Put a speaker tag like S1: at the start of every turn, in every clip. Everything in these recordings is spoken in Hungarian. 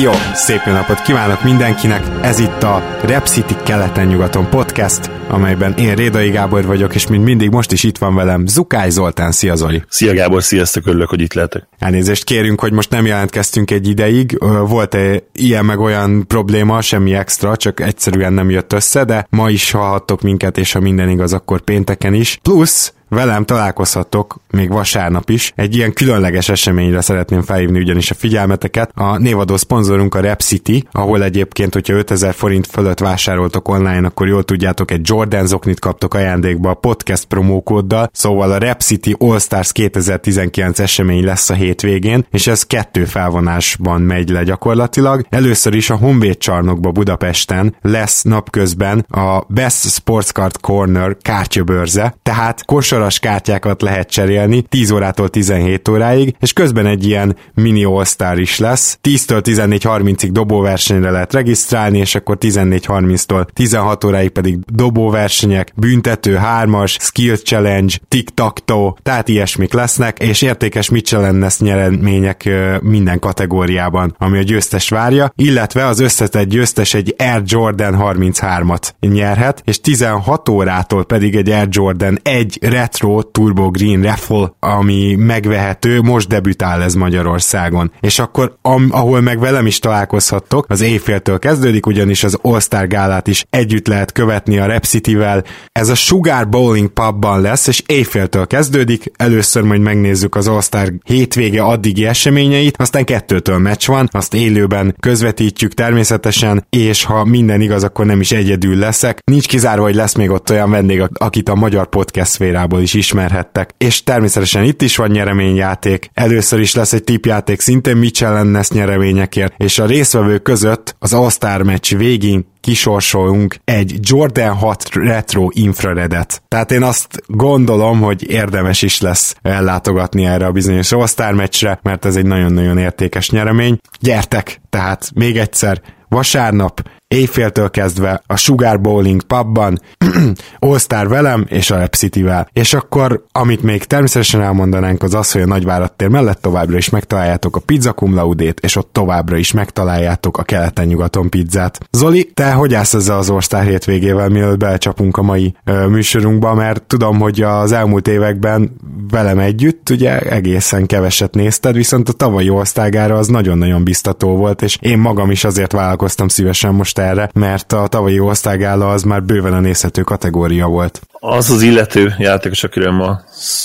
S1: jó! Szép jó napot kívánok mindenkinek! Ez itt a Rep City keleten-nyugaton podcast, amelyben én Rédai Gábor vagyok, és mint mindig most is itt van velem Zukály Zoltán. Szia Zoli!
S2: Szia Gábor, sziasztok, örülök, hogy itt lehetek.
S1: Elnézést kérünk, hogy most nem jelentkeztünk egy ideig. Volt-e ilyen meg olyan probléma, semmi extra, csak egyszerűen nem jött össze, de ma is hallhattok minket, és ha minden igaz, akkor pénteken is. Plusz velem találkozhattok még vasárnap is. Egy ilyen különleges eseményre szeretném felhívni ugyanis a figyelmeteket. A névadó szponzorunk a Rep City, ahol egyébként, hogyha 5000 forint fölött vásároltok online, akkor jól tudjátok, egy Jordan zoknit kaptok ajándékba a podcast promókóddal, szóval a Rep City All Stars 2019 esemény lesz a hétvégén, és ez kettő felvonásban megy le gyakorlatilag. Először is a Honvéd csarnokba Budapesten lesz napközben a Best Sports Card Corner kártyabörze, tehát kosar kosaras kártyákat lehet cserélni 10 órától 17 óráig, és közben egy ilyen mini all is lesz. 10-től 14.30-ig dobóversenyre lehet regisztrálni, és akkor 14.30-tól 16 óráig pedig dobóversenyek, büntető, hármas, skill challenge, tic-tac-toe, tehát ilyesmik lesznek, és értékes Mitchell nyeremények minden kategóriában, ami a győztes várja, illetve az összetett győztes egy Air Jordan 33-at nyerhet, és 16 órától pedig egy Air Jordan 1 Red Retro Turbo Green Raffle, ami megvehető, most debütál ez Magyarországon. És akkor, am, ahol meg velem is találkozhattok, az éjféltől kezdődik, ugyanis az All-Star gálát is együtt lehet követni a Rep City-vel. Ez a Sugar Bowling pubban lesz, és éjféltől kezdődik, először majd megnézzük az All-Star hétvége addigi eseményeit, aztán kettőtől meccs van, azt élőben közvetítjük természetesen, és ha minden igaz, akkor nem is egyedül leszek. Nincs kizárva, hogy lesz még ott olyan vendég, akit a magyar podcast szférából is ismerhettek. És természetesen itt is van nyereményjáték. Először is lesz egy tipjáték szintén Mitchell Ness nyereményekért, és a résztvevők között az All-Star meccs végén kisorsolunk egy Jordan 6 Retro infraredet. Tehát én azt gondolom, hogy érdemes is lesz ellátogatni erre a bizonyos All-Star meccsre, mert ez egy nagyon-nagyon értékes nyeremény. Gyertek, tehát még egyszer, vasárnap éjféltől kezdve a Sugar Bowling pubban, All-Star velem és a Rep City-vel. És akkor, amit még természetesen elmondanánk, az az, hogy a Nagyvárad tér mellett továbbra is megtaláljátok a pizza cum laudét, és ott továbbra is megtaláljátok a keleten-nyugaton pizzát. Zoli, te hogy állsz ezzel az All-Star hétvégével, mielőtt belecsapunk a mai ö, műsorunkba, mert tudom, hogy az elmúlt években velem együtt ugye egészen keveset nézted, viszont a tavalyi all az nagyon-nagyon biztató volt, és én magam is azért vállalkoztam szívesen most erre, mert a tavalyi osztágála az már bőven a nézhető kategória volt.
S2: Az az illető játékos, akiről ma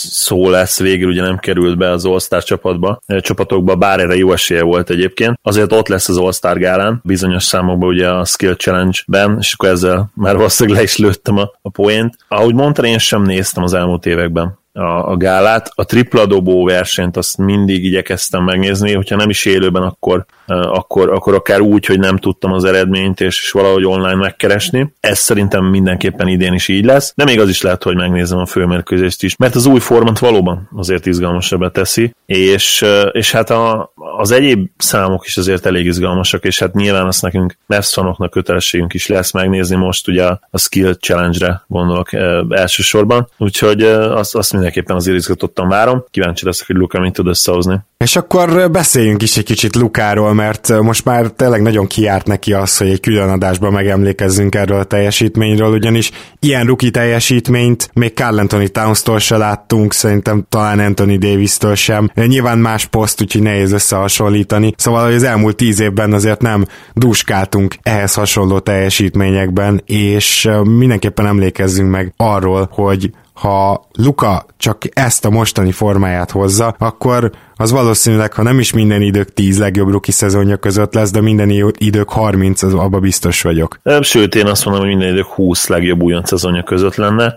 S2: szó lesz, végül ugye nem került be az All-Star csapatba, csapatokba, bár erre jó esélye volt egyébként. Azért ott lesz az All-Star gálán, bizonyos számokban ugye a Skill Challenge-ben, és akkor ezzel már valószínűleg le is lőttem a, a poént. Ahogy mondta, én sem néztem az elmúlt években a, a gálát. A tripla dobó versenyt azt mindig igyekeztem megnézni, hogyha nem is élőben, akkor, akkor, akkor akár úgy, hogy nem tudtam az eredményt, és, és valahogy online megkeresni. Ez szerintem mindenképpen idén is így lesz, de még az is lehet, hogy megnézem a főmérkőzést is, mert az új formant valóban azért izgalmasabbá teszi, és, és hát a, az egyéb számok is azért elég izgalmasak, és hát nyilván azt nekünk Mavs fanoknak kötelességünk is lesz megnézni most ugye a Skill Challenge-re gondolok elsősorban, úgyhogy azt, azt mindenképpen azért izgatottan várom. Kíváncsi leszek, hogy Luka mit tud összehozni.
S1: És akkor beszéljünk is egy kicsit Lukáról, mert most már tényleg nagyon kiárt neki az, hogy egy külön adásban megemlékezzünk erről a teljesítményről, ugyanis ilyen ruki teljesítményt még Carl Anthony Towns-tól se láttunk, szerintem talán Anthony Davis-től sem. Nyilván más poszt, úgyhogy nehéz összehasonlítani. Szóval, hogy az elmúlt tíz évben azért nem dúskáltunk ehhez hasonló teljesítményekben, és mindenképpen emlékezzünk meg arról, hogy ha Luka csak ezt a mostani formáját hozza, akkor az valószínűleg, ha nem is minden idők 10 legjobb ruki szezonja között lesz, de minden idők 30, az abba biztos vagyok.
S2: Sőt, én azt mondom, hogy minden idők 20 legjobb újonc szezonja között lenne.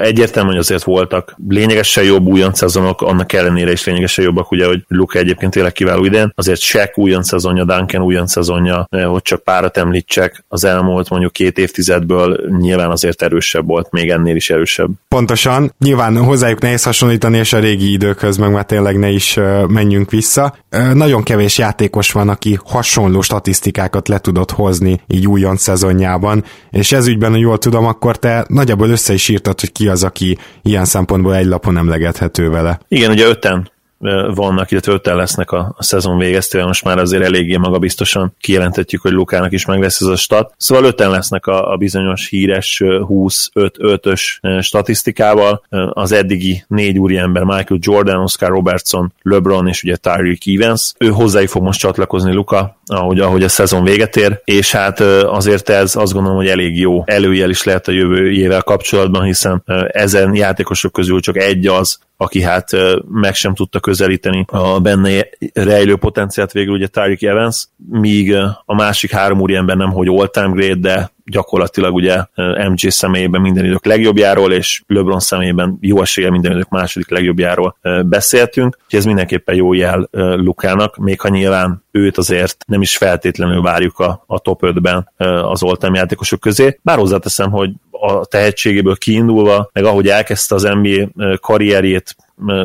S2: Egyértelmű, hogy azért voltak lényegesen jobb újonc szezonok, annak ellenére is lényegesen jobbak, ugye, hogy Luka egyébként tényleg kiváló idén. Azért Shaq újonc szezonja, Duncan újonc szezonja, hogy csak párat említsek, az elmúlt mondjuk két évtizedből nyilván azért erősebb volt, még ennél is erősebb.
S1: Pontosan, nyilván hozzájuk nehéz hasonlítani, és a régi időkhöz meg már tényleg ne is menjünk vissza. Nagyon kevés játékos van, aki hasonló statisztikákat le tudott hozni így újonc szezonjában, és ez ügyben, hogy jól tudom, akkor te nagyjából össze is írtad, hogy ki az, aki ilyen szempontból egy lapon emlegethető vele.
S2: Igen, ugye öten vannak, illetve öten lesznek a, a szezon végeztével, most már azért eléggé magabiztosan kijelentetjük, hogy Lukának is meg lesz ez a stat. Szóval öten lesznek a, a bizonyos híres 20-5-ös statisztikával. Az eddigi négy úri ember, Michael Jordan, Oscar Robertson, LeBron és ugye Tyreek Evans. Ő hozzájuk fog most csatlakozni Luka, ahogy, ahogy a szezon véget ér, és hát azért ez azt gondolom, hogy elég jó előjel is lehet a jövő évvel kapcsolatban, hiszen ezen játékosok közül csak egy az, aki hát meg sem tudta közelíteni a benne rejlő potenciált végül ugye Tyreek Evans, míg a másik három ember nem hogy all-time great, de gyakorlatilag ugye MJ személyében minden idők legjobbjáról, és LeBron személyében jó esélye minden idők második legjobbjáról beszéltünk, úgyhogy ez mindenképpen jó jel Lukának, még ha nyilván őt azért nem is feltétlenül várjuk a, a top 5-ben az oltám játékosok közé. Bár hozzáteszem, hogy a tehetségéből kiindulva, meg ahogy elkezdte az NBA karrierjét,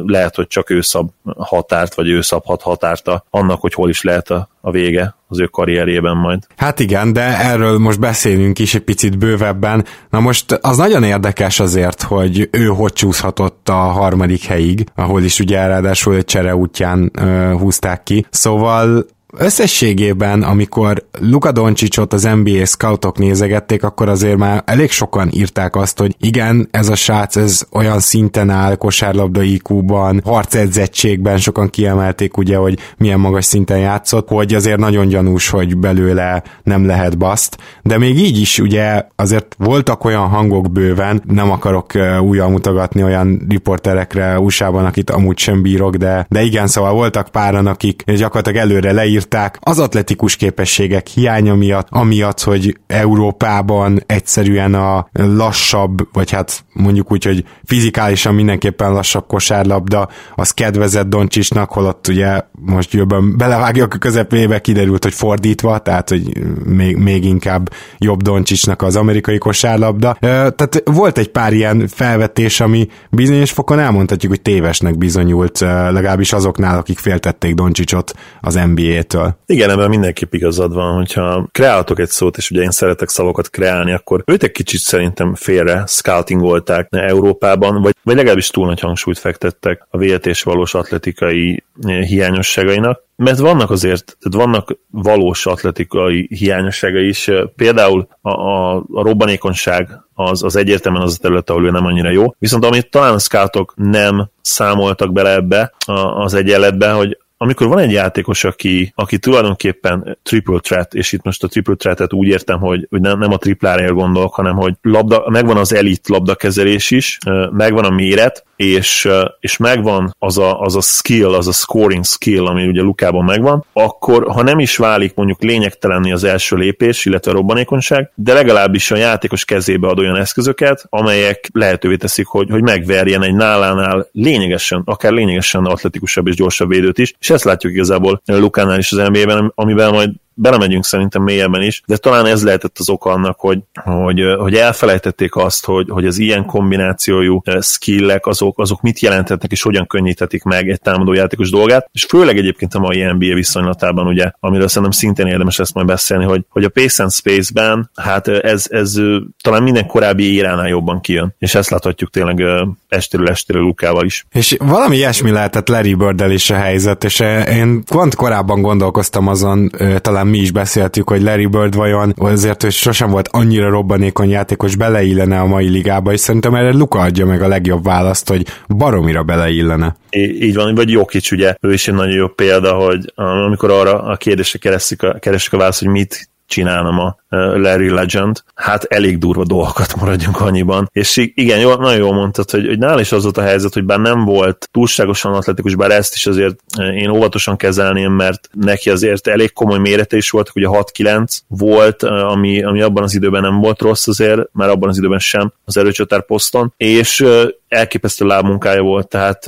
S2: lehet, hogy csak ő szab határt, vagy ő szabhat határt annak, hogy hol is lehet a, a vége az ő karrierjében majd.
S1: Hát igen, de erről most beszélünk is egy picit bővebben. Na most az nagyon érdekes azért, hogy ő hogy csúszhatott a harmadik helyig, ahol is ugye ráadásul egy csere útján ö, húzták ki. Szóval Összességében, amikor Luka Doncsicsot az NBA scoutok nézegették, akkor azért már elég sokan írták azt, hogy igen, ez a srác ez olyan szinten áll kosárlabda IQ-ban, harcedzettségben sokan kiemelték ugye, hogy milyen magas szinten játszott, hogy azért nagyon gyanús, hogy belőle nem lehet baszt, de még így is ugye azért voltak olyan hangok bőven, nem akarok újra mutogatni olyan riporterekre USA-ban, akit amúgy sem bírok, de, de igen, szóval voltak páran, akik gyakorlatilag előre leírt írták, az atletikus képességek hiánya miatt, amiatt, hogy Európában egyszerűen a lassabb, vagy hát mondjuk úgy, hogy fizikálisan mindenképpen lassabb kosárlabda, az kedvezett Doncsisnak, holott ugye most jobban belevágjak a közepébe, kiderült, hogy fordítva, tehát hogy még, még inkább jobb Doncsisnak az amerikai kosárlabda. Tehát volt egy pár ilyen felvetés, ami bizonyos fokon elmondhatjuk, hogy tévesnek bizonyult, legalábbis azoknál, akik féltették Doncsicsot az NBA-t től.
S2: Igen, ebben mindenképp igazad van, hogyha kreáltok egy szót, és ugye én szeretek szavakat kreálni, akkor őt egy kicsit szerintem félre scoutingolták Európában, vagy, vagy legalábbis túl nagy hangsúlyt fektettek a véletés valós atletikai hiányosságainak, mert vannak azért, tehát vannak valós atletikai hiányosságai is, például a, a, a robbanékonyság az, az egyértelműen az a terület, ahol ő nem annyira jó, viszont amit talán a nem számoltak bele ebbe az egyenletbe, hogy amikor van egy játékos, aki, aki tulajdonképpen triple threat, és itt most a triple threat úgy értem, hogy, hogy nem, nem a triplára gondolok, hanem hogy labda, megvan az elit labdakezelés is, megvan a méret, és, és megvan az a, az a skill, az a scoring skill, ami ugye Lukában megvan, akkor ha nem is válik mondjuk lényegtelenni az első lépés, illetve a robbanékonyság, de legalábbis a játékos kezébe ad olyan eszközöket, amelyek lehetővé teszik, hogy, hogy megverjen egy nálánál lényegesen, akár lényegesen atletikusabb és gyorsabb védőt is, és ezt látjuk igazából Lukánál is az NBA-ben, amiben majd belemegyünk szerintem mélyebben is, de talán ez lehetett az oka annak, hogy, hogy, hogy elfelejtették azt, hogy, hogy az ilyen kombinációjú skillek, azok, azok mit jelenthetnek és hogyan könnyíthetik meg egy támadó játékos dolgát, és főleg egyébként a mai NBA viszonylatában, ugye, amiről szerintem szintén érdemes ezt majd beszélni, hogy, hogy a Pace and Space-ben, hát ez, ez talán minden korábbi éránál jobban kijön, és ezt láthatjuk tényleg estéről estéről Lukával is.
S1: És valami ilyesmi lehetett Larry bird is a helyzet, és én pont korábban gondolkoztam azon, talán talán mi is beszéltük, hogy Larry Bird vajon azért, hogy sosem volt annyira robbanékony játékos, beleillene a mai ligába, és szerintem erre Luka adja meg a legjobb választ, hogy baromira beleillene.
S2: Í- így van, vagy Jokic, ugye, ő is egy nagyon jó példa, hogy amikor arra a kérdésre keresik a, keresik a választ, hogy mit csinálnom a Larry Legend. Hát elég durva dolgokat maradjunk annyiban. És igen, jó, nagyon jól mondtad, hogy, hogy nál is az volt a helyzet, hogy bár nem volt túlságosan atletikus, bár ezt is azért én óvatosan kezelném, mert neki azért elég komoly mérete is voltak, ugye 6-9 volt, ami, ami abban az időben nem volt rossz azért, mert abban az időben sem az erőcsatár poszton, és elképesztő lábmunkája volt, tehát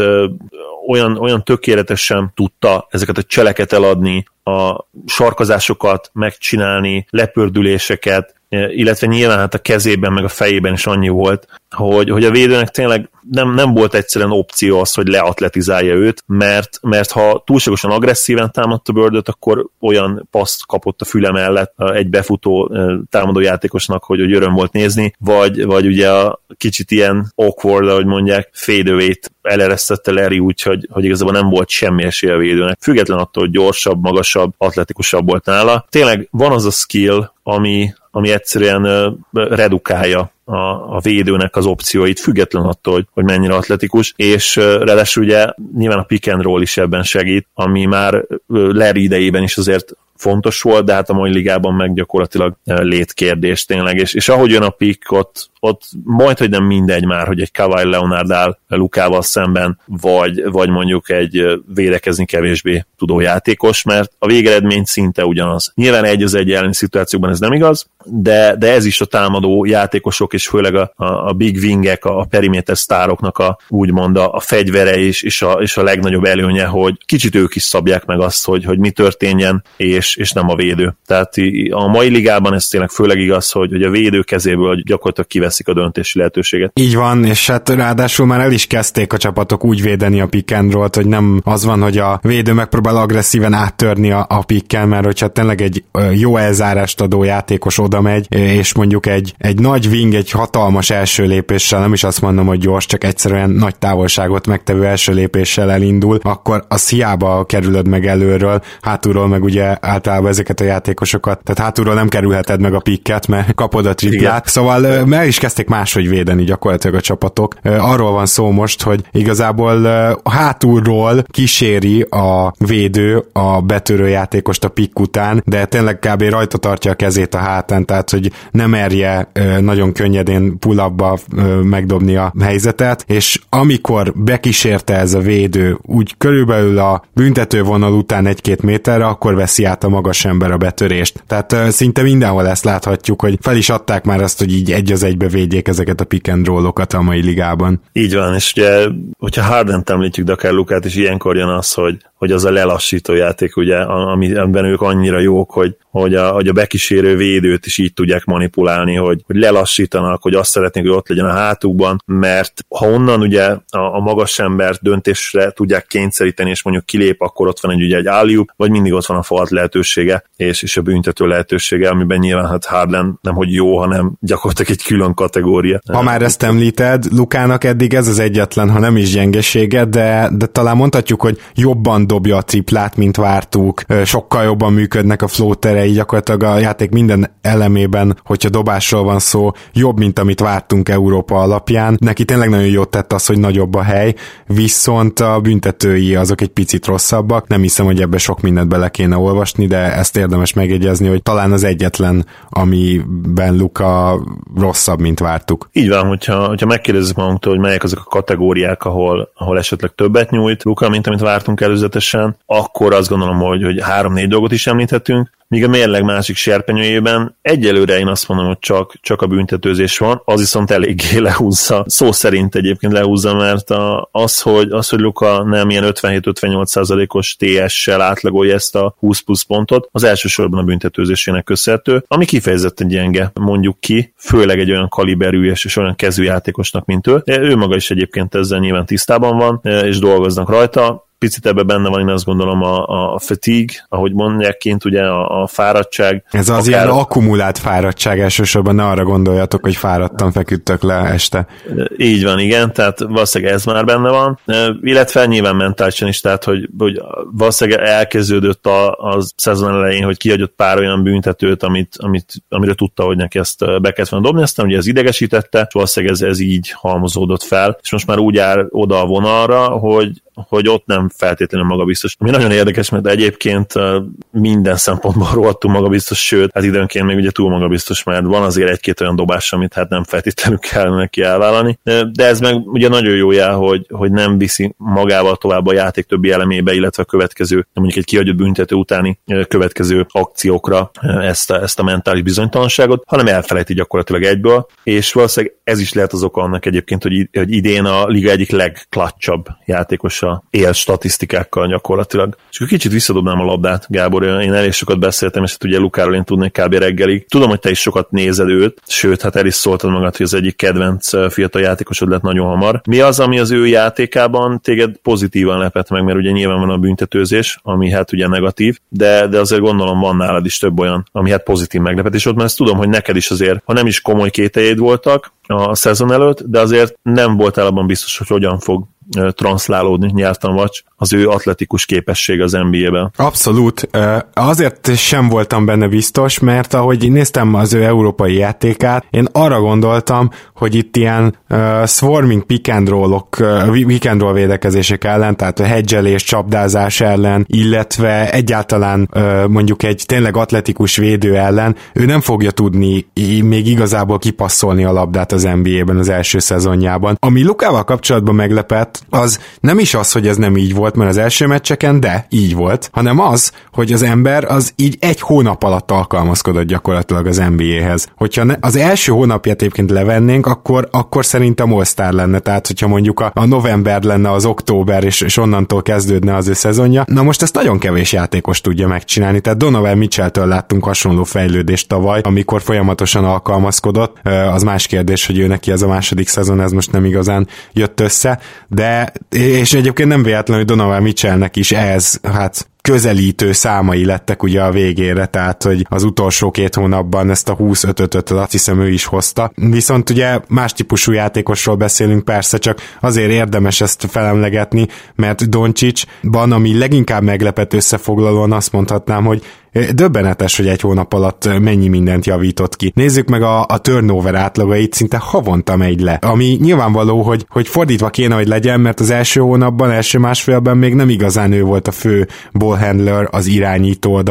S2: olyan, olyan tökéletesen tudta ezeket a cseleket eladni, a sarkazásokat megcsinálni, lepördüléseket, illetve nyilván hát a kezében meg a fejében is annyi volt, hogy, hogy a védőnek tényleg nem, nem volt egyszerűen opció az, hogy leatletizálja őt, mert, mert ha túlságosan agresszíven támadta Birdöt, akkor olyan paszt kapott a füle mellett egy befutó támadó játékosnak, hogy, hogy öröm volt nézni, vagy, vagy ugye a kicsit ilyen awkward, ahogy mondják, fade eleresztette Larry úgy, hogy, hogy igazából nem volt semmi esélye a védőnek. Független attól, hogy gyorsabb, magasabb, atletikusabb volt nála. Tényleg van az a skill, ami, ami egyszerűen redukálja a, a védőnek az opcióit, független attól, hogy, hogy mennyire atletikus, és ráadásul ugye nyilván a pick and roll is ebben segít, ami már Larry idejében is azért fontos volt, de hát a mai ligában meg gyakorlatilag létkérdés tényleg, és, és ahogy jön a pick, ott, ott majd, hogy nem mindegy már, hogy egy Kawhi Leonard áll Lukával szemben, vagy, vagy mondjuk egy védekezni kevésbé tudó játékos, mert a végeredmény szinte ugyanaz. Nyilván egy az egy elleni szituációban ez nem igaz, de, de ez is a támadó játékosok, és főleg a, a, a big wingek, a, a periméter sztároknak a, úgymond a, a fegyvere is, és a, és a legnagyobb előnye, hogy kicsit ők is szabják meg azt, hogy, hogy mi történjen, és, és nem a védő. Tehát a mai ligában ez tényleg főleg igaz, hogy, hogy a védő kezéből gyakorlatilag kiveszik a döntési lehetőséget.
S1: Így van, és hát ráadásul már el is kezdték a csapatok úgy védeni a pick and roll hogy nem az van, hogy a védő megpróbál agresszíven áttörni a, a picken, mert hogyha tényleg egy jó elzárást adó játékos oda megy, és mondjuk egy, egy nagy wing, egy hatalmas első lépéssel, nem is azt mondom, hogy gyors, csak egyszerűen nagy távolságot megtevő első lépéssel elindul, akkor az hiába kerülöd meg előről, hátulról meg ugye általában ezeket a játékosokat, tehát hátulról nem kerülheted meg a pikket, mert kapod a triplát. Igen. Szóval meg is kezdték máshogy védeni gyakorlatilag a csapatok. Arról van szó most, hogy igazából hátulról kíséri a védő a betörő játékost a pikk után, de tényleg kb. rajta tartja a kezét a hátán, tehát hogy nem merje nagyon könnyedén pull megdobni a helyzetet, és amikor bekísérte ez a védő úgy körülbelül a büntetővonal után egy-két méterre, akkor veszi át a magas ember a betörést. Tehát szinte mindenhol ezt láthatjuk, hogy fel is adták már ezt, hogy így egy az egybe védjék ezeket a pick and roll-okat a mai ligában.
S2: Így van, és ugye, hogyha Harden-t említjük, de akár Lukát is ilyenkor jön az, hogy, hogy az a lelassító játék, ugye, amiben ők annyira jók, hogy, hogy, a, hogy a bekísérő védőt is így tudják manipulálni, hogy, hogy lelassítanak, hogy azt szeretnék, hogy ott legyen a hátukban, mert ha onnan ugye a, a magas embert döntésre tudják kényszeríteni, és mondjuk kilép, akkor ott van egy, ugye egy álliuk, vagy mindig ott van a falt lehetősége, és, és a büntető lehetősége, amiben nyilván hát Harden nem hogy jó, hanem gyakorlatilag egy külön kategória.
S1: Ha már ezt említed, Lukának eddig ez az egyetlen, ha nem is gyengesége, de, de talán mondhatjuk, hogy jobban dobja a triplát, mint vártuk, sokkal jobban működnek a floaterei, gyakorlatilag a játék minden elemében, hogyha dobásról van szó, jobb, mint amit vártunk Európa alapján. Neki tényleg nagyon jót tett az, hogy nagyobb a hely, viszont a büntetői azok egy picit rosszabbak. Nem hiszem, hogy ebbe sok mindent bele kéne olvasni, de ezt érdemes megjegyezni, hogy talán az egyetlen, amiben Luka rosszabb, mint vártuk.
S2: Így van, hogyha, hogyha megkérdezzük magunktól, hogy melyek azok a kategóriák, ahol, ahol esetleg többet nyújt Luka, mint amit vártunk előzetesen, akkor azt gondolom, hogy, hogy három-négy dolgot is említhetünk míg a mérleg másik serpenyőjében egyelőre én azt mondom, hogy csak, csak a büntetőzés van, az viszont eléggé lehúzza, szó szerint egyébként lehúzza, mert a, az, hogy, az, hogy Luka nem ilyen 57-58%-os TS-sel átlagolja ezt a 20 plusz pontot, az elsősorban a büntetőzésének köszönhető, ami kifejezetten gyenge, mondjuk ki, főleg egy olyan kaliberű és, és olyan kezűjátékosnak, mint ő. Ő maga is egyébként ezzel nyilván tisztában van, és dolgoznak rajta picit ebbe benne van, én azt gondolom a, a fatigue, ahogy mondják kint, ugye a, a fáradtság.
S1: Ez az akár... ilyen akkumulált fáradtság elsősorban, ne arra gondoljatok, hogy fáradtan feküdtök le este.
S2: Így van, igen, tehát valószínűleg ez már benne van, illetve nyilván mentálisan is, tehát hogy, hogy valószínűleg elkezdődött a, a szezon elején, hogy kiadott pár olyan büntetőt, amit, amit, amire tudta, hogy neki ezt be kellett volna dobni, aztán ugye ez idegesítette, és valószínűleg ez, ez így halmozódott fel, és most már úgy áll oda a vonalra, hogy hogy ott nem feltétlenül magabiztos. Mi nagyon érdekes, mert egyébként minden szempontból rohadtul magabiztos, sőt, hát időnként még ugye túl magabiztos, mert van azért egy-két olyan dobás, amit hát nem feltétlenül kell neki elvállalni. De ez meg ugye nagyon jó jel, hogy, hogy nem viszi magával tovább a játék többi elemébe, illetve a következő, mondjuk egy kihagyott büntető utáni következő akciókra ezt a, ezt a mentális bizonytalanságot, hanem elfelejti gyakorlatilag egyből, és valószínűleg ez is lehet az oka annak egyébként, hogy, hogy idén a liga egyik legklatsabb játékosa él statisztikákkal gyakorlatilag. És akkor kicsit visszadobnám a labdát, Gábor, én elég sokat beszéltem, és hát ugye Lukáról én tudnék kb. reggelig. Tudom, hogy te is sokat nézed őt, sőt, hát el is szóltad magad, hogy az egyik kedvenc fiatal játékosod lett nagyon hamar. Mi az, ami az ő játékában téged pozitívan lepett meg, mert ugye nyilván van a büntetőzés, ami hát ugye negatív, de, de azért gondolom van nálad is több olyan, ami hát pozitív meglepetés ott, mert ezt tudom, hogy neked is azért, ha nem is komoly kételjeid voltak, a szezon előtt, de azért nem voltál abban biztos, hogy hogyan fog transzlálódni nyertan vagy az ő atletikus képesség az NBA-ben.
S1: Abszolút. Azért sem voltam benne biztos, mert ahogy néztem az ő európai játékát, én arra gondoltam, hogy itt ilyen uh, swarming pick and roll-ok, uh, pick and roll védekezések ellen, tehát a hedgelés, csapdázás ellen, illetve egyáltalán uh, mondjuk egy tényleg atletikus védő ellen, ő nem fogja tudni még igazából kipasszolni a labdát az NBA-ben az első szezonjában. Ami Lukával kapcsolatban meglepett, az nem is az, hogy ez nem így volt, mert az első meccseken, de így volt, hanem az, hogy az ember az így egy hónap alatt alkalmazkodott gyakorlatilag az NBA-hez. Hogyha ne, az első hónapját egyébként levennénk, akkor, akkor szerintem all lenne, tehát hogyha mondjuk a, a november lenne az október, és, és onnantól kezdődne az ő szezonja. Na most ezt nagyon kevés játékos tudja megcsinálni, tehát Donovan Mitchell-től láttunk hasonló fejlődést tavaly, amikor folyamatosan alkalmazkodott, az más kérdés, hogy ő neki ez a második szezon, ez most nem igazán jött össze, de és egyébként nem véletlenül, hogy Donovan Mitchellnek is ez, hát közelítő számai lettek ugye a végére, tehát hogy az utolsó két hónapban ezt a 25-öt azt hiszem ő is hozta. Viszont ugye más típusú játékosról beszélünk persze, csak azért érdemes ezt felemlegetni, mert Doncsicsban, ami leginkább meglepett összefoglalóan azt mondhatnám, hogy Döbbenetes, hogy egy hónap alatt mennyi mindent javított ki. Nézzük meg a, a turnover átlagait, szinte havonta megy le. Ami nyilvánvaló, hogy, hogy fordítva kéne, hogy legyen, mert az első hónapban, első másfélben még nem igazán ő volt a fő ballhandler az irányító a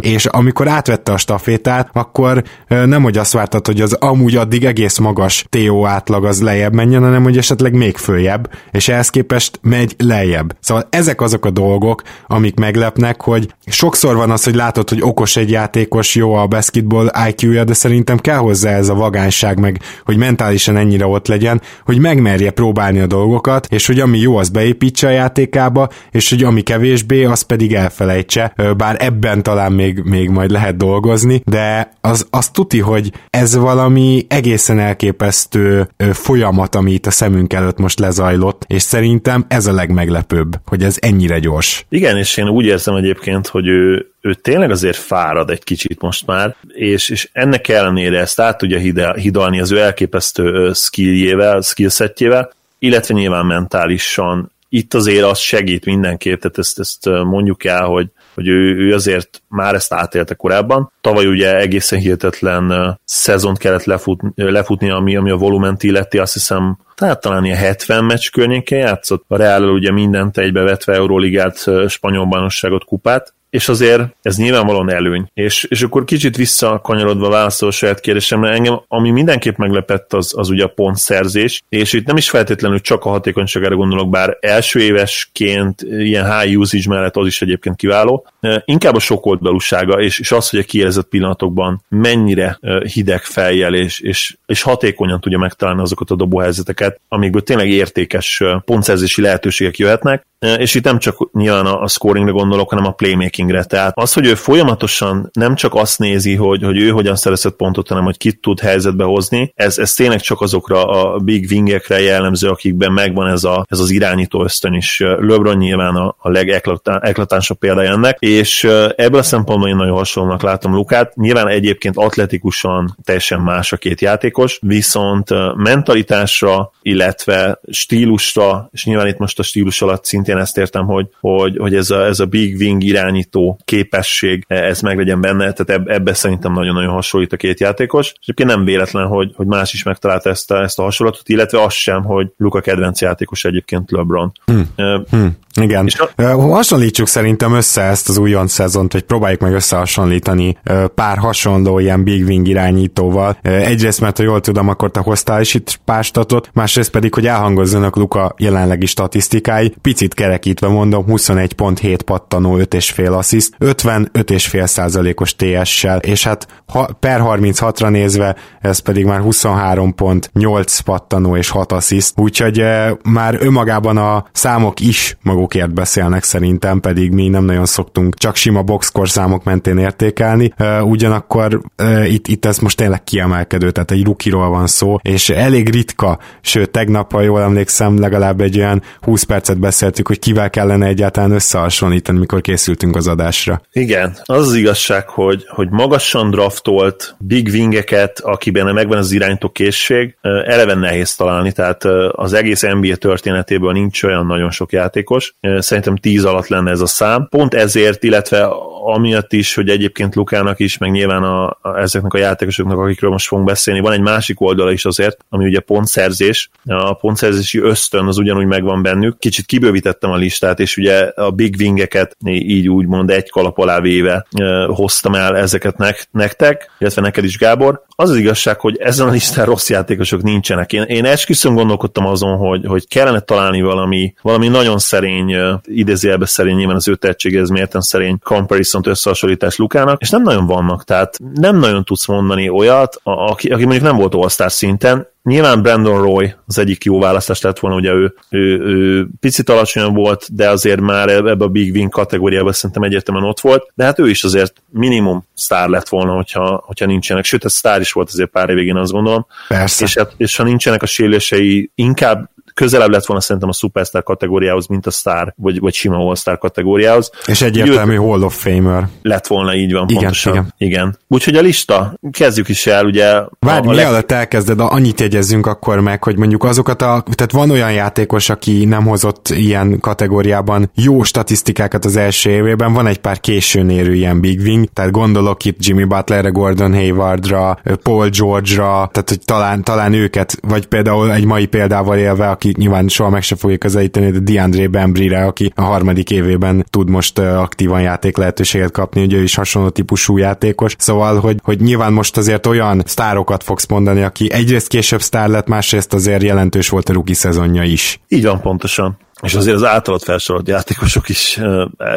S1: és amikor átvette a stafétát, akkor nem hogy azt vártad, hogy az amúgy addig egész magas TO átlag az lejjebb menjen, hanem hogy esetleg még följebb, és ehhez képest megy lejjebb. Szóval ezek azok a dolgok, amik meglepnek, hogy sokszor van az, hogy látod látod, hogy okos egy játékos, jó a basketball IQ-ja, de szerintem kell hozzá ez a vagányság, meg hogy mentálisan ennyire ott legyen, hogy megmerje próbálni a dolgokat, és hogy ami jó, az beépítse a játékába, és hogy ami kevésbé, az pedig elfelejtse, bár ebben talán még, még majd lehet dolgozni, de az, az tuti, hogy ez valami egészen elképesztő folyamat, ami itt a szemünk előtt most lezajlott, és szerintem ez a legmeglepőbb, hogy ez ennyire gyors.
S2: Igen, és én úgy érzem egyébként, hogy ő ő tényleg azért fárad egy kicsit most már, és, és ennek ellenére ezt át tudja hidalni az ő elképesztő skilljével, skillsetjével, illetve nyilván mentálisan. Itt azért az segít mindenképp, tehát ezt, ezt mondjuk el, hogy, hogy ő, ő azért már ezt átélte korábban. Tavaly ugye egészen hihetetlen szezont kellett lefut, lefutni, ami, ami a volument illeti, azt hiszem tehát talán ilyen 70 meccs környékén játszott. A Real ugye mindent egybevetve Euróligát, spanyol bajnokságot, kupát, és azért ez nyilvánvalóan előny. És, és akkor kicsit visszakanyarodva válaszol a saját kérdésemre, engem, ami mindenképp meglepett, az, az ugye a pontszerzés, és itt nem is feltétlenül csak a hatékonyságára gondolok, bár első évesként ilyen high usage mellett az is egyébként kiváló, inkább a sok oldalúsága, és, és az, hogy a kiérezett pillanatokban mennyire hideg fejjel, és, és, hatékonyan tudja megtalálni azokat a dobóhelyzeteket, amikből tényleg értékes pontszerzési lehetőségek jöhetnek, és itt nem csak nyilván a, a scoringre gondolok, hanem a playmakingre. Tehát az, hogy ő folyamatosan nem csak azt nézi, hogy, hogy ő hogyan szerezett pontot, hanem hogy kit tud helyzetbe hozni, ez, ez tényleg csak azokra a big wingekre jellemző, akikben megvan ez, a, ez az irányító ösztön is. LeBron nyilván a, a legeklatánsabb példája ennek, és ebből a szempontból én nagyon hasonlónak látom Lukát. Nyilván egyébként atletikusan teljesen más a két játékos, viszont mentalitásra, illetve stílusra, és nyilván itt most a stílus alatt szintén ezt értem, hogy, hogy, hogy ez, a, ez a big wing irányító képesség, ez meg legyen benne, tehát ebbe szerintem nagyon-nagyon hasonlít a két játékos. És egyébként nem véletlen, hogy, hogy más is megtalálta ezt a, ezt a hasonlatot, illetve az sem, hogy Luka kedvenc játékos egyébként LeBron. Hmm. Uh,
S1: hmm. Igen. És a... Hasonlítsuk szerintem össze ezt az újon szezont, hogy próbáljuk meg összehasonlítani pár hasonló ilyen Big Wing irányítóval. Egyrészt, mert ha jól tudom, akkor te hoztál is itt pár statot, másrészt pedig, hogy elhangozzanak Luka jelenlegi statisztikái. Picit kerekítve mondom, 21.7 pattanó, 5,5 assziszt, 55,5 százalékos TS-sel, és hát ha, per 36-ra nézve, ez pedig már 23.8 pattanó és 6 assziszt, úgyhogy már önmagában a számok is maguk számokért beszélnek szerintem, pedig mi nem nagyon szoktunk csak sima boxkor számok mentén értékelni. Ugyanakkor itt, itt ez most tényleg kiemelkedő, tehát egy rukiról van szó, és elég ritka, sőt tegnap, ha jól emlékszem, legalább egy olyan 20 percet beszéltük, hogy kivel kellene egyáltalán összehasonlítani, mikor készültünk az adásra.
S2: Igen, az az igazság, hogy, hogy magasan draftolt big wingeket, akiben megvan az iránytó készség, eleve nehéz találni, tehát az egész NBA történetéből nincs olyan nagyon sok játékos, szerintem 10 alatt lenne ez a szám. Pont ezért, illetve amiatt is, hogy egyébként Lukának is, meg nyilván a, a, ezeknek a játékosoknak, akikről most fogunk beszélni, van egy másik oldala is azért, ami ugye pontszerzés. A pontszerzési ösztön az ugyanúgy megvan bennük. Kicsit kibővítettem a listát, és ugye a big wingeket így úgymond egy kalap alá véve hoztam el ezeket nek, nektek, illetve neked is Gábor. Az az igazság, hogy ezen a listán rossz játékosok nincsenek. Én, én esküszöm gondolkodtam azon, hogy, hogy kellene találni valami, valami nagyon szerény, idézőjelbe szerény, nyilván az ő tehetsége, ez mérten szerény comparison összehasonlítás Lukának, és nem nagyon vannak, tehát nem nagyon tudsz mondani olyat, aki, aki mondjuk nem volt all szinten, Nyilván Brandon Roy az egyik jó választás lett volna, ugye ő, ő, ő picit alacsonyan volt, de azért már ebbe a Big Win kategóriában szerintem egyértelműen ott volt, de hát ő is azért minimum sztár lett volna, hogyha, hogyha nincsenek, sőt, ez sztár is volt azért pár évig, én azt gondolom.
S1: Persze.
S2: És, hát, és ha nincsenek a sérülései, inkább közelebb lett volna szerintem a Superstar kategóriához, mint a Star, vagy, vagy sima All-Star kategóriához.
S1: És egyértelmű Úgy, Hall of Famer.
S2: Lett volna, így van, igen, pontosan. Igen. igen. Úgyhogy a lista, kezdjük is el, ugye.
S1: Várj, a, a mielőtt leg... elkezded, annyit jegyezzünk akkor meg, hogy mondjuk azokat a, tehát van olyan játékos, aki nem hozott ilyen kategóriában jó statisztikákat az első évében, van egy pár későn érő ilyen big wing, tehát gondolok itt Jimmy Butlerre, Gordon Haywardra, Paul George-ra, tehát hogy talán, talán őket, vagy például egy mai példával élve, aki aki nyilván soha meg se fogja közelíteni, de DeAndre Bembry-re, aki a harmadik évében tud most aktívan játék lehetőséget kapni, ugye ő is hasonló típusú játékos. Szóval, hogy, hogy nyilván most azért olyan sztárokat fogsz mondani, aki egyrészt később sztár lett, másrészt azért jelentős volt a ruki szezonja is.
S2: Így van, pontosan és azért az általad felsorolt játékosok is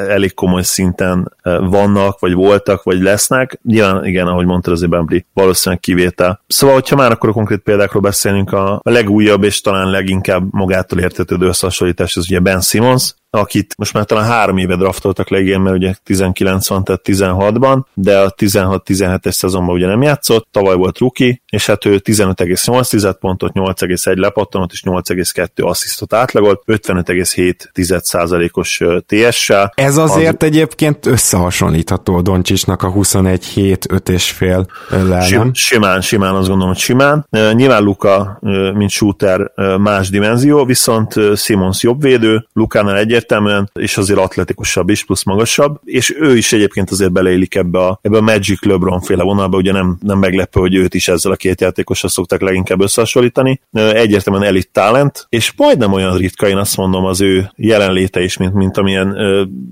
S2: elég komoly szinten vannak, vagy voltak, vagy lesznek. Nyilván, igen, ahogy mondtad, azért Bembry valószínűleg kivétel. Szóval, hogyha már akkor a konkrét példákról beszélünk, a legújabb és talán leginkább magától értetődő összehasonlítás az ugye Ben Simmons, akit most már talán három éve draftoltak legyen, mert ugye 19 van, tehát 16-ban, de a 16-17-es szezonban ugye nem játszott, tavaly volt rookie, és hát ő 15,8 pontot, 8,1 lepattanot és 8,2 asszisztot átlagolt, 55,7%-os TS-sel.
S1: Ez azért az... egyébként összehasonlítható a Doncsisnak a 21 7 5 és fél
S2: Sim, simán, simán, azt gondolom, hogy simán. Nyilván Luka, mint shooter más dimenzió, viszont Simons jobb védő, Lukánál egy egyértelműen, és azért atletikusabb is, plusz magasabb, és ő is egyébként azért beleélik ebbe a, ebbe a Magic LeBron féle vonalba, ugye nem, nem meglepő, hogy őt is ezzel a két játékosra szokták leginkább összehasonlítani. Egyértelműen elit talent, és majdnem olyan ritka, én azt mondom, az ő jelenléte is, mint, mint amilyen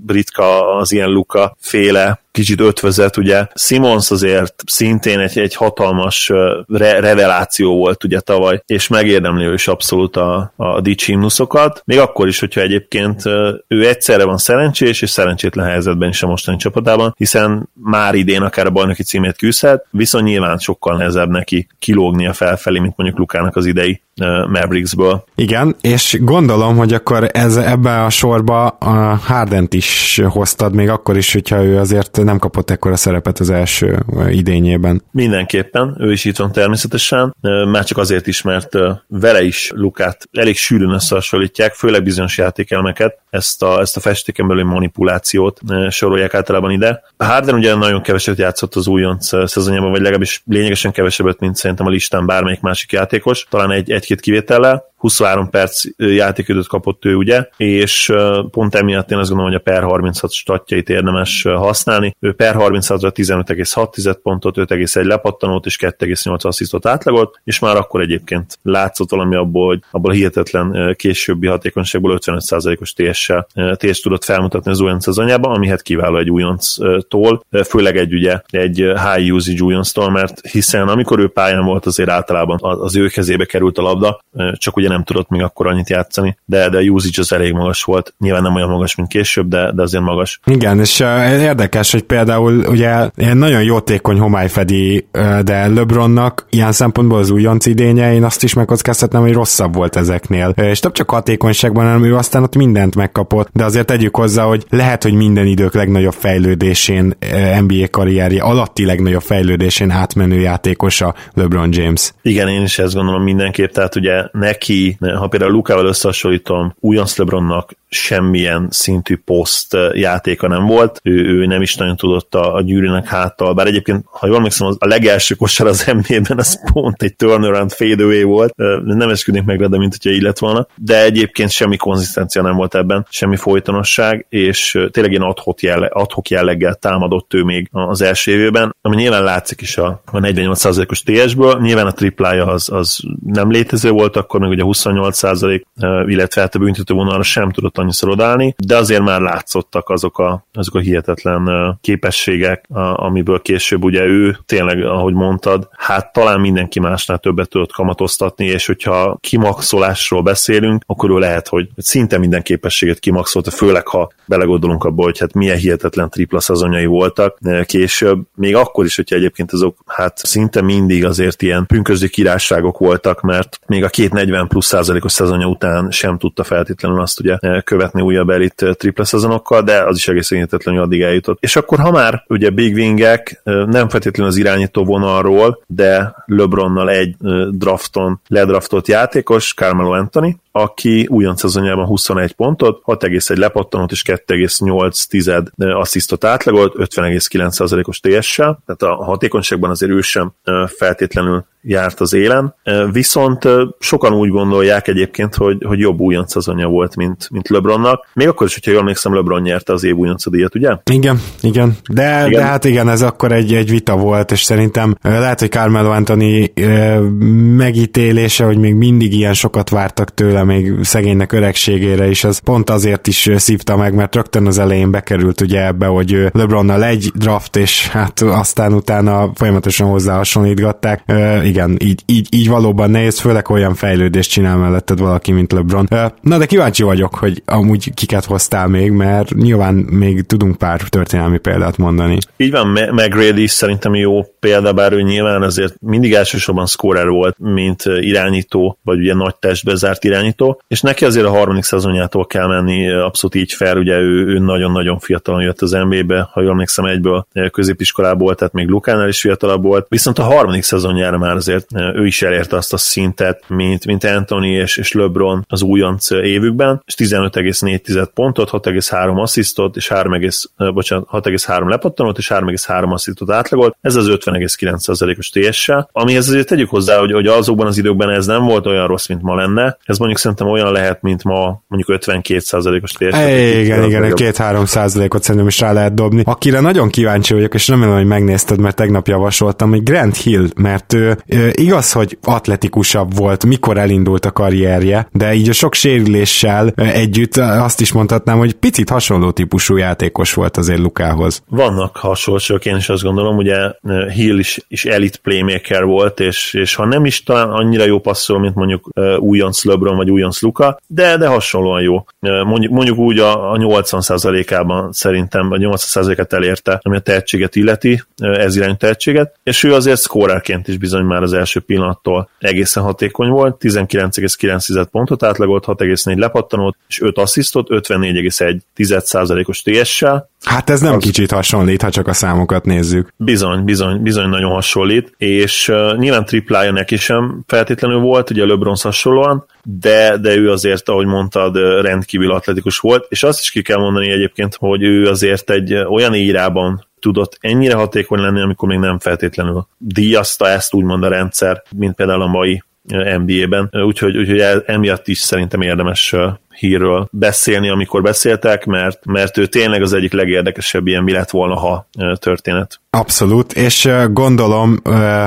S2: ritka az ilyen Luka féle kicsit ötvözet, ugye Simons azért szintén egy, egy hatalmas re- reveláció volt ugye tavaly, és megérdemli ő is abszolút a, a dicsimnuszokat, még akkor is, hogyha egyébként ő egyszerre van szerencsés, és szerencsétlen helyzetben is a mostani csapatában, hiszen már idén akár a bajnoki címét küzdhet, viszont nyilván sokkal nehezebb neki kilógnia felfelé, mint mondjuk Lukának az idei Mavericksből.
S1: Igen, és gondolom, hogy akkor ez, ebbe a sorba a Hardent is hoztad, még akkor is, hogyha ő azért nem kapott ekkora szerepet az első idényében.
S2: Mindenképpen, ő is itt van természetesen, már csak azért is, mert vele is Lukát elég sűrűn összehasonlítják, főleg bizonyos játékelmeket, ezt a, ezt a festéken belül manipulációt sorolják általában ide. Harden ugye nagyon keveset játszott az újonc szezonjában, vagy legalábbis lényegesen kevesebbet, mint szerintem a listán bármelyik másik játékos, talán egy, egy-két kivétellel, 23 perc játékidőt kapott ő, ugye, és pont emiatt én azt gondolom, hogy a per 36 statjait érdemes használni. Ő per 36-ra 15,6 pontot, 5,1 lepattanót és 2,8 asszisztot átlagolt, és már akkor egyébként látszott valami abból, hogy abból a hihetetlen későbbi hatékonyságból 55%-os TS-sel TS tudott felmutatni az újonc szezonjában, ami hát kiváló egy újonctól, főleg egy ugye egy high usage újonctól, mert hiszen amikor ő pályán volt, azért általában az ő kezébe került a labda, csak ugye nem tudott még akkor annyit játszani, de, de a usage az elég magas volt. Nyilván nem olyan magas, mint később, de, de azért magas.
S1: Igen, és uh, érdekes, hogy például ugye ilyen nagyon jótékony homály fedi, uh, de LeBronnak ilyen szempontból az újonc idénye, én azt is megkockáztatnám, hogy rosszabb volt ezeknél. Uh, és nem csak hatékonyságban, hanem ő aztán ott mindent megkapott, de azért tegyük hozzá, hogy lehet, hogy minden idők legnagyobb fejlődésén, uh, NBA karrierje alatti legnagyobb fejlődésén átmenő játékosa LeBron James.
S2: Igen, én is ezt gondolom mindenképp, tehát ugye neki, ha például Lukával összehasonlítom, újonc LeBronnak semmilyen szintű poszt játéka nem volt, ő, ő nem is nagyon tudott a, a gyűrűnek háttal, bár egyébként, ha jól emlékszem, a legelső kosár az NBA-ben az pont egy turnaround fadeaway volt, nem esküdnék meg de mint hogyha így lett volna, de egyébként semmi konzisztencia nem volt ebben, semmi folytonosság, és tényleg ilyen adhok, jelle, adhok jelleggel támadott ő még az első évében, ami nyilván látszik is a, a 48%-os TS-ből, nyilván a triplája az, az nem létező volt, akkor meg ugye 28%, illetve hát a büntető vonalra sem tudott annyiszor odállni, de azért már látszottak azok a, azok a hihetetlen képességek, amiből később ugye ő tényleg, ahogy mondtad, hát talán mindenki másnál többet tudott kamatoztatni, és hogyha kimaxolásról beszélünk, akkor ő lehet, hogy szinte minden képességet kimaxolta, főleg ha belegondolunk abba, hogy hát milyen hihetetlen tripla szezonjai voltak később, még akkor is, hogyha egyébként azok hát szinte mindig azért ilyen pünkösdi királyságok voltak, mert még a két 40 plusz százalékos szezonja után sem tudta feltétlenül azt ugye követni újabb elit triple szezonokkal, de az is egész hogy addig eljutott. És akkor, ha már ugye big wingek nem feltétlenül az irányító vonalról, de LeBronnal egy drafton ledraftott játékos, Carmelo Anthony, aki újonc szezonjában 21 pontot, 6,1 lepattanót és 2,8 asszisztot átlagolt, 50,9%-os TS-sel, tehát a hatékonyságban azért ő sem feltétlenül járt az élen, viszont sokan úgy gondolják egyébként, hogy, hogy jobb újonc szezonja volt, mint, mint LeBronnak. Még akkor is, hogyha jól emlékszem, LeBron nyerte az év újonc díjat, ugye?
S1: Igen, igen. De, igen. de hát igen, ez akkor egy, egy vita volt, és szerintem lehet, hogy Carmelo Anthony megítélése, hogy még mindig ilyen sokat vártak tőle, még szegénynek öregségére is, az pont azért is szívta meg, mert rögtön az elején bekerült ugye ebbe, hogy LeBronnal egy draft, és hát aztán utána folyamatosan hozzá hasonlítgatták igen, így, így, így valóban nehéz, főleg olyan fejlődést csinál melletted valaki, mint LeBron. Na de kíváncsi vagyok, hogy amúgy kiket hoztál még, mert nyilván még tudunk pár történelmi példát mondani.
S2: Így van, McGrady is szerintem jó példa, bár ő nyilván azért mindig elsősorban scorer volt, mint irányító, vagy ugye nagy testbe zárt irányító, és neki azért a harmadik szezonjától kell menni abszolút így fel, ugye ő, ő nagyon-nagyon fiatalon jött az NBA-be, ha jól emlékszem egyből középiskolából, tehát még Lukánál is fiatalabb volt, viszont a harmadik szezonjára már azért ő is elérte azt a szintet, mint, mint Anthony és, és LeBron az újonc évükben, és 15,4 pontot, 6,3 asszisztot, és 3, bocsánat, 6,3 lepattanót, és 3,3 asszisztot átlagolt. Ez az 50,9%-os TS-sel, amihez azért tegyük hozzá, hogy, hogy azokban az időkben ez nem volt olyan rossz, mint ma lenne. Ez mondjuk szerintem olyan lehet, mint ma mondjuk 52%-os TS.
S1: Igen, igen, egy 2-3 százalékot szerintem is rá lehet dobni. Akire nagyon kíváncsi vagyok, és remélem, hogy megnézted, mert tegnap javasoltam, hogy Grant Hill, mert ő Igaz, hogy atletikusabb volt, mikor elindult a karrierje, de így a sok sérüléssel együtt azt is mondhatnám, hogy picit hasonló típusú játékos volt azért Lukához.
S2: Vannak hasonlók, én is azt gondolom, ugye Hill is, is elite playmaker volt, és, és ha nem is talán annyira jó passzol, mint mondjuk újonc LeBron vagy újonc Luka, de, de hasonlóan jó. Mondjuk, mondjuk úgy a, a 80%-ában szerintem a 80%-et elérte, ami a tehetséget illeti, ez irányú tehetséget, és ő azért scorerként is bizony már az első pillanattól egészen hatékony volt, 19,9 pontot átlagolt, 6,4 lepattanót, és 5 asszisztot, 54,1%-os TS-sel.
S1: Hát ez nem az... kicsit hasonlít, ha csak a számokat nézzük.
S2: Bizony, bizony, bizony nagyon hasonlít, és uh, nyilván triplája neki sem feltétlenül volt, ugye LeBron hasonlóan, de, de ő azért, ahogy mondtad, rendkívül atletikus volt, és azt is ki kell mondani egyébként, hogy ő azért egy olyan írában tudott ennyire hatékony lenni, amikor még nem feltétlenül díjazta ezt úgymond a rendszer, mint például a mai NBA-ben, úgyhogy, úgyhogy emiatt is szerintem érdemes hírről beszélni, amikor beszéltek, mert, mert ő tényleg az egyik legérdekesebb ilyen mi lett volna, ha történet.
S1: Abszolút, és gondolom,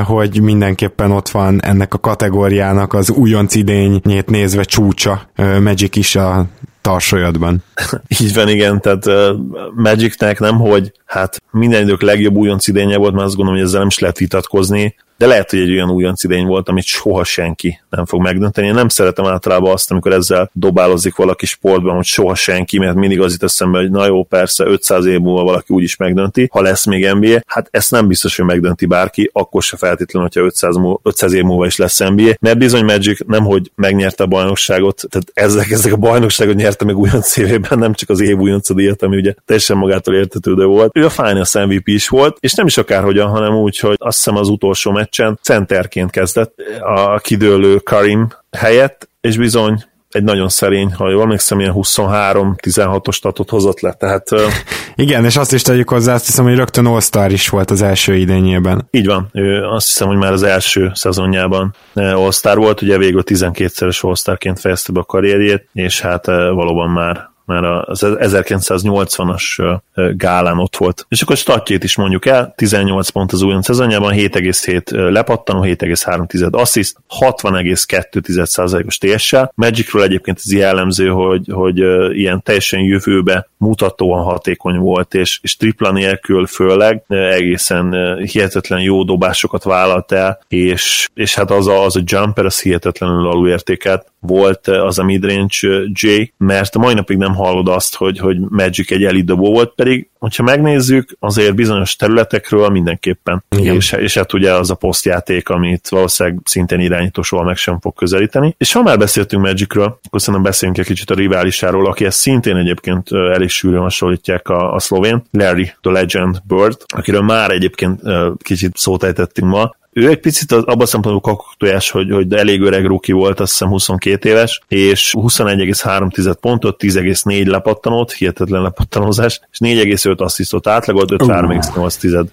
S1: hogy mindenképpen ott van ennek a kategóriának az újonc idényét nézve csúcsa Magic is a tarsolyadban.
S2: Így van, igen, tehát uh, Magicnek nem, hogy hát minden idők legjobb újonc idénye volt, mert azt gondolom, hogy ezzel nem is lehet vitatkozni, de lehet, hogy egy olyan újonc idény volt, amit soha senki nem fog megdönteni. Én nem szeretem általában azt, amikor ezzel dobálozik valaki sportban, hogy soha senki, mert mindig az itt eszembe, hogy na jó, persze 500 év múlva valaki úgy is megdönti, ha lesz még NBA, hát ezt nem biztos, hogy megdönti bárki, akkor se feltétlenül, hogyha 500, múl, 500 év múlva is lesz NBA, mert bizony Magic nem, hogy megnyerte a bajnokságot, tehát ezek, ezek a bajnokságot nyerte meg újonc szívében, nem csak az év újonc díjat, ami ugye teljesen magától értetődő volt. Ő a Finals MVP is volt, és nem is akárhogyan, hanem úgy, hogy azt hiszem az utolsó meccsen centerként kezdett a kidőlő Karim helyett, és bizony egy nagyon szerény, ha jól emlékszem, ilyen 23-16-os statot hozott le, tehát...
S1: Igen, és azt is tegyük hozzá, azt hiszem, hogy rögtön all is volt az első idényében.
S2: Így van, ő azt hiszem, hogy már az első szezonjában all volt, ugye végül 12-szeres all fejezte be a karrierjét, és hát valóban már már az 1980-as gálán ott volt. És akkor statjét is mondjuk el, 18 pont az újon szezonjában, 7,7 lepattanó, 7,3 assziszt, 60,2%-os TS-sel. Magicról egyébként ez jellemző, hogy, hogy ilyen teljesen jövőbe mutatóan hatékony volt, és, és tripla nélkül főleg egészen hihetetlen jó dobásokat vállalt el, és, és hát az a, az a jumper, az hihetetlenül alulértékelt volt az a midrange J, mert mai napig nem hallod azt, hogy, hogy Magic egy elidobó volt, pedig, hogyha megnézzük, azért bizonyos területekről mindenképpen. És, és hát ugye az a posztjáték, amit valószínűleg szintén irányító soha meg sem fog közelíteni. És ha már beszéltünk Magicről, akkor szerintem beszéljünk egy kicsit a riválisáról, aki ezt szintén egyébként elég sűrűn hasonlítják a, a szlovén, Larry the Legend Bird, akiről már egyébként kicsit szót ejtettünk ma, ő egy picit az, abban szempontból kakuktojás, hogy, hogy elég öreg ruki volt, azt hiszem 22 éves, és 21,3 pontot, 10,4 lepattanót, hihetetlen lepattanózás, és 4,5 asszisztot átlagolt, 53,8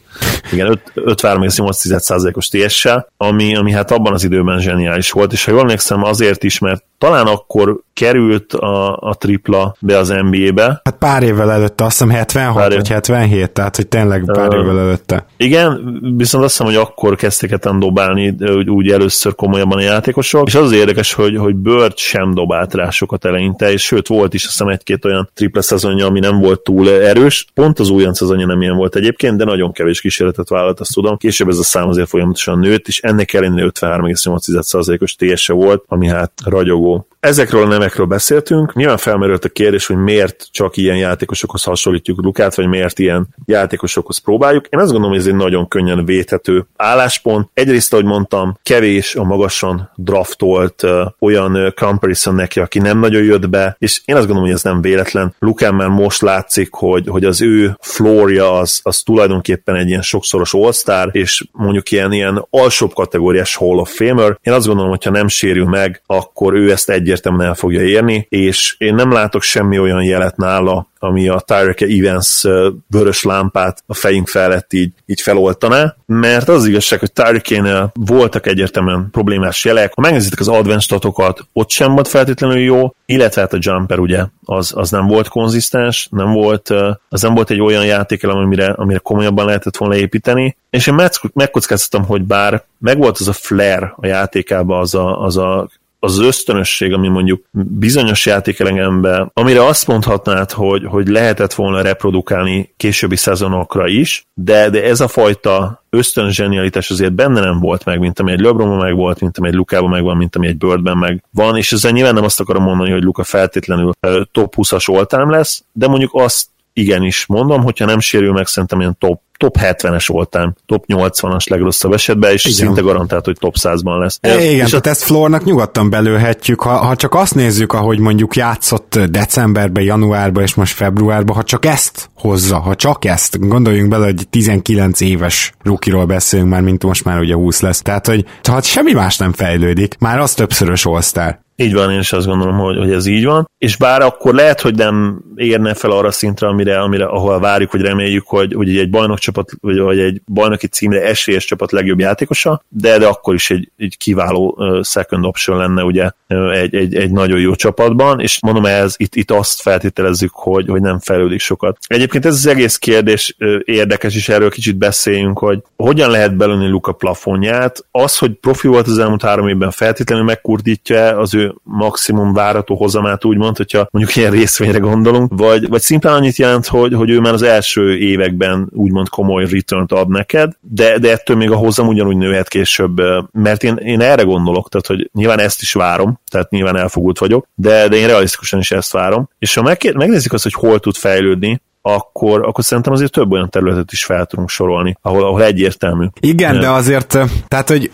S2: igen, 53,8%-os TS-sel, ami, ami hát abban az időben zseniális volt, és ha jól emlékszem azért is, mert talán akkor került a, a tripla be az NBA-be.
S1: Hát pár évvel előtte, azt hiszem 76 pár vagy 77, tehát hogy tényleg pár uh, évvel előtte.
S2: Igen, viszont azt hiszem, hogy akkor kezdték el dobálni úgy, úgy először komolyabban a játékosok, és az, érdekes, hogy, hogy Bird sem dobált rá sokat eleinte, és sőt volt is azt hiszem egy-két olyan tripla szezonja, ami nem volt túl erős. Pont az újonc szezonja nem ilyen volt egyébként, de nagyon kevés kísérletet vállalt, azt tudom. Később ez a szám azért folyamatosan nőtt, és ennek ellenére 53,8%-os TS-e volt, ami hát ragyogó Ezekről a nevekről beszéltünk, nyilván felmerült a kérdés, hogy miért csak ilyen játékosokhoz hasonlítjuk Lukát, vagy miért ilyen játékosokhoz próbáljuk. Én azt gondolom, hogy ez egy nagyon könnyen védhető álláspont. Egyrészt, ahogy mondtam, kevés a magasan draftolt uh, olyan uh, comparison neki, aki nem nagyon jött be, és én azt gondolom, hogy ez nem véletlen. Lukán már most látszik, hogy, hogy az ő florja az, az tulajdonképpen egy ilyen sokszoros all és mondjuk ilyen, ilyen alsóbb kategóriás Hall of Famer. Én azt gondolom, hogy ha nem sérül meg, akkor ő ezt egy egyértelműen el fogja érni, és én nem látok semmi olyan jelet nála, ami a Tyreke Evans vörös lámpát a fejünk felett így, így feloltaná, mert az igazság, hogy Tyrekénél voltak egyértelműen problémás jelek. Ha megnézitek az advanced statokat, ott sem volt feltétlenül jó, illetve hát a jumper ugye, az, az nem volt konzisztens, nem volt, az nem volt egy olyan játékelem, amire, amire komolyabban lehetett volna építeni, és én megkockáztatom, hogy bár megvolt az a flare a játékában, az a, az a az ösztönösség, ami mondjuk bizonyos játékelengemben, amire azt mondhatnád, hogy, hogy lehetett volna reprodukálni későbbi szezonokra is, de, de ez a fajta ösztön azért benne nem volt meg, mint ami egy LeBronban meg volt, mint ami egy Lukában meg van, mint ami egy Birdben meg van, és ezzel nyilván nem azt akarom mondani, hogy Luka feltétlenül top 20-as oltám lesz, de mondjuk azt igenis mondom, hogyha nem sérül meg, szerintem ilyen top top 70-es voltál, top 80-as legrosszabb esetben, és Igen. szinte garantált, hogy top 100-ban lesz.
S1: É, igen, és tehát a... ezt Flornak nyugodtan belőhetjük, ha, ha csak azt nézzük, ahogy mondjuk játszott decemberben, januárban és most februárban, ha csak ezt hozza, ha csak ezt, gondoljunk bele, hogy 19 éves rukiról beszélünk már, mint most már ugye 20 lesz, tehát hogy ha semmi más nem fejlődik, már az többszörös all
S2: Így van, én is azt gondolom, hogy, hogy ez így van. És bár akkor lehet, hogy nem érne fel arra szintre, amire, amire ahol várjuk, hogy reméljük, hogy, hogy egy bajnokcsapat, vagy, vagy egy bajnoki címre esélyes csapat legjobb játékosa, de, de akkor is egy, egy kiváló second option lenne ugye egy, egy, egy nagyon jó csapatban, és mondom ez, itt, itt azt feltételezzük, hogy, hogy nem fejlődik sokat. Egyébként ez az egész kérdés érdekes, és erről kicsit beszéljünk, hogy hogyan lehet belőni Luka plafonját. Az, hogy profi volt az elmúlt három évben feltétlenül megkurtítja az ő maximum várató hozamát, úgymond, hogyha mondjuk ilyen részvényre gondolunk, vagy, vagy szimplán annyit jelent, hogy, hogy ő már az első években úgymond komoly return ad neked, de, de ettől még a hozam ugyanúgy nőhet később, mert én, én erre gondolok, tehát hogy nyilván ezt is várom, tehát nyilván elfogult vagyok, de, de én realisztikusan is ezt várom. És ha megnézzük azt, hogy hol tud fejlődni, akkor, akkor szerintem azért több olyan területet is fel tudunk sorolni, ahol, ahol egyértelmű.
S1: Igen, de azért, tehát, hogy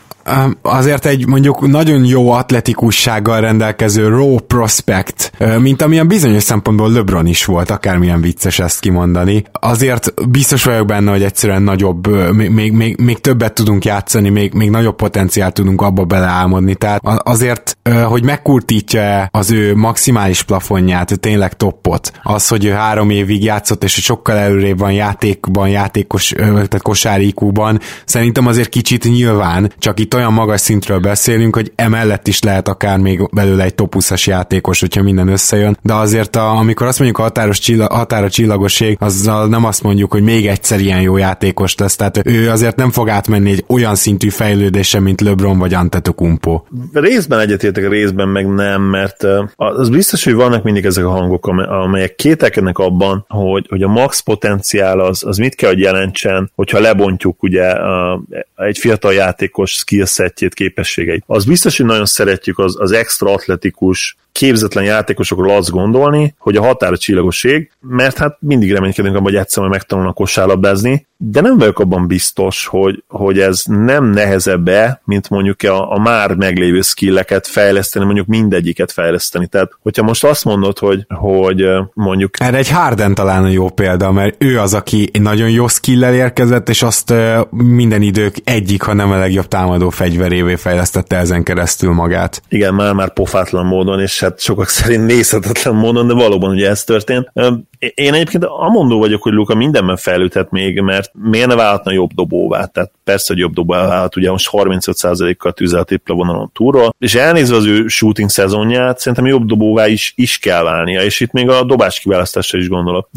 S1: azért egy mondjuk nagyon jó atletikussággal rendelkező raw prospect, mint amilyen bizonyos szempontból LeBron is volt, akármilyen vicces ezt kimondani. Azért biztos vagyok benne, hogy egyszerűen nagyobb, még, még, még többet tudunk játszani, még, még nagyobb potenciált tudunk abba beleálmodni. Tehát azért, hogy megkurtítja az ő maximális plafonját, tényleg toppot, az, hogy ő három évig játszott, és sokkal előrébb van játékban, játékos, tehát kosárikúban, szerintem azért kicsit nyilván, csak itt olyan magas szintről beszélünk, hogy emellett is lehet akár még belőle egy top 20 játékos, hogyha minden összejön, de azért a, amikor azt mondjuk a határos csillag, határa csillagoség, azzal nem azt mondjuk, hogy még egyszer ilyen jó játékos lesz, tehát ő azért nem fog átmenni egy olyan szintű fejlődése, mint LeBron vagy Antetokumpo.
S2: Részben egyetértek, részben meg nem, mert az biztos, hogy vannak mindig ezek a hangok, amelyek kételkednek abban, hogy, hogy a max potenciál az, az mit kell, hogy jelentsen, hogyha lebontjuk ugye a, egy fiatal játékos skillsetjét, képességeit. Az biztos, hogy nagyon szeretjük az, az extra atletikus, képzetlen játékosokról azt gondolni, hogy a határa csillagoség, mert hát mindig reménykedünk abban, hogy egyszer megtanulnak kosárlabdázni, de nem vagyok abban biztos, hogy, hogy ez nem nehezebb-e, mint mondjuk a, a már meglévő skilleket fejleszteni, mondjuk mindegyiket fejleszteni. Tehát, hogyha most azt mondod, hogy, hogy mondjuk...
S1: Erre egy Harden talán a jó példa, mert ő az, aki nagyon jó skillel érkezett, és azt minden idők egyik, ha nem a legjobb támadó fegyverévé fejlesztette ezen keresztül magát.
S2: Igen, már-már pofátlan módon, és hát sokak szerint nézhetetlen módon, de valóban ugye ez történt. Én egyébként amondó vagyok, hogy Luka mindenben fejlődhet még, mert miért ne válhatna jobb dobóvá? Tehát persze, hogy jobb dobóvá válhat, ugye most 35%-kal tűzel a tripla vonalon túlról, és elnézve az ő shooting szezonját, szerintem jobb dobóvá is, is kell válnia, és itt még a dobás kiválasztásra is gondolok.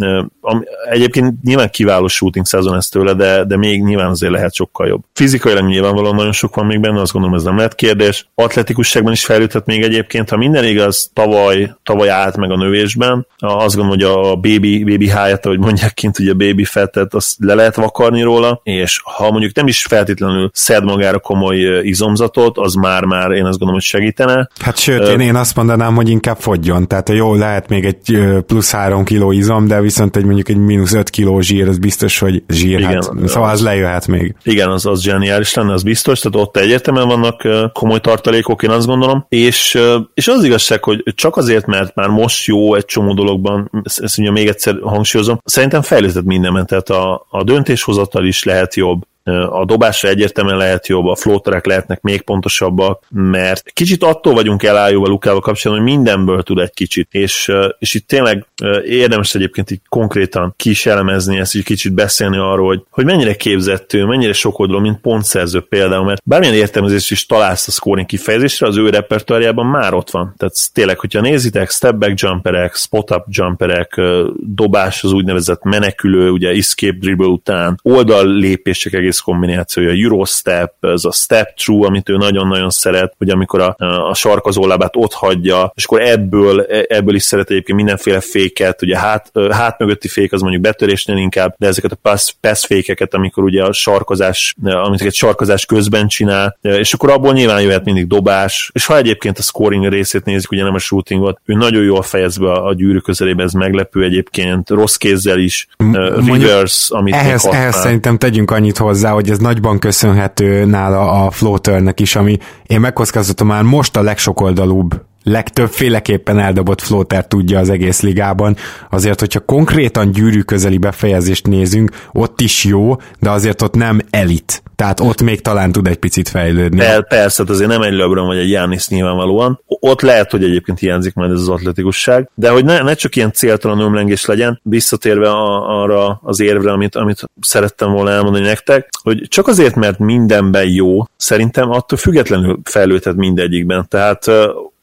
S2: Egyébként nyilván kiváló shooting szezon ez tőle, de, de még nyilván azért lehet sokkal jobb. Fizikailag nyilvánvalóan nagyon sok van még benne, azt gondolom ez nem lehet kérdés. Atletikusságban is fejlődhet még egyébként, ha minden igaz, tavaly, tavaly állt meg a növésben, azt gondolom, hogy a baby, baby háját, ahogy mondják kint, ugye a baby fettet, azt le lehet vakarni róla, és ha mondjuk nem is feltétlenül szed magára komoly izomzatot, az már-már én azt gondolom, hogy segítene.
S1: Hát sőt, én, én azt mondanám, hogy inkább fogjon, tehát jó, lehet még egy plusz 3 kiló izom, de viszont egy mondjuk egy mínusz 5 kiló zsír, az biztos, hogy zsír, igen, hát, szóval az, lejöhet még.
S2: Igen, az, az zseniális lenne, az biztos, tehát ott egyértelműen vannak komoly tartalékok, én azt gondolom, és, és az igazság, hogy csak azért, mert már most jó egy csomó dologban, ezt ugye még egyszer hangsúlyozom, szerintem fejlődött mindenben, tehát a, a döntéshozatal is lehet jobb, a dobásra egyértelműen lehet jobb, a flóterek lehetnek még pontosabbak, mert kicsit attól vagyunk elájulva Lukával kapcsolatban, hogy mindenből tud egy kicsit, és, és itt tényleg érdemes egyébként így konkrétan kis elemezni ezt, így kicsit beszélni arról, hogy, hogy mennyire képzettő, mennyire sokoldalú, mint pontszerző például, mert bármilyen értelmezést is találsz a scoring kifejezésre, az ő repertoárjában már ott van. Tehát tényleg, hogyha nézitek, step back jumperek, spot up jumperek, dobás az úgynevezett menekülő, ugye escape dribble után, oldal lépések egész egész kombinációja, Eurostep, ez a step true, amit ő nagyon-nagyon szeret, hogy amikor a, a sarkazó lábát ott hagyja, és akkor ebből, ebből is szeret egyébként mindenféle féket, ugye hát, hát mögötti fék az mondjuk betörésnél inkább, de ezeket a pass, pass fékeket, amikor ugye a sarkozás, amit egy sarkozás közben csinál, és akkor abból nyilván jöhet mindig dobás, és ha egyébként a scoring részét nézzük, ugye nem a shootingot, ő nagyon jól fejez be a, a gyűrű közelébe, ez meglepő egyébként, rossz kézzel is, uh, reverse, amit
S1: ehhez, ehhez szerintem tegyünk annyit hozzá, hozzá, hogy ez nagyban köszönhető nála a floaternek is, ami én megkockáztatom már most a legsokoldalúbb legtöbbféleképpen eldobott floater tudja az egész ligában. Azért, hogyha konkrétan gyűrű közeli befejezést nézünk, ott is jó, de azért ott nem elit. Tehát ott még talán tud egy picit fejlődni.
S2: Per, persze, hát azért nem egy LeBron vagy egy Jánisz nyilvánvalóan. Ott lehet, hogy egyébként hiányzik majd ez az atletikusság, de hogy ne, ne csak ilyen céltalan ömlengés legyen, visszatérve a, arra az érvre, amit, amit szerettem volna elmondani nektek, hogy csak azért, mert mindenben jó, szerintem attól függetlenül fejlődhet mindegyikben. Tehát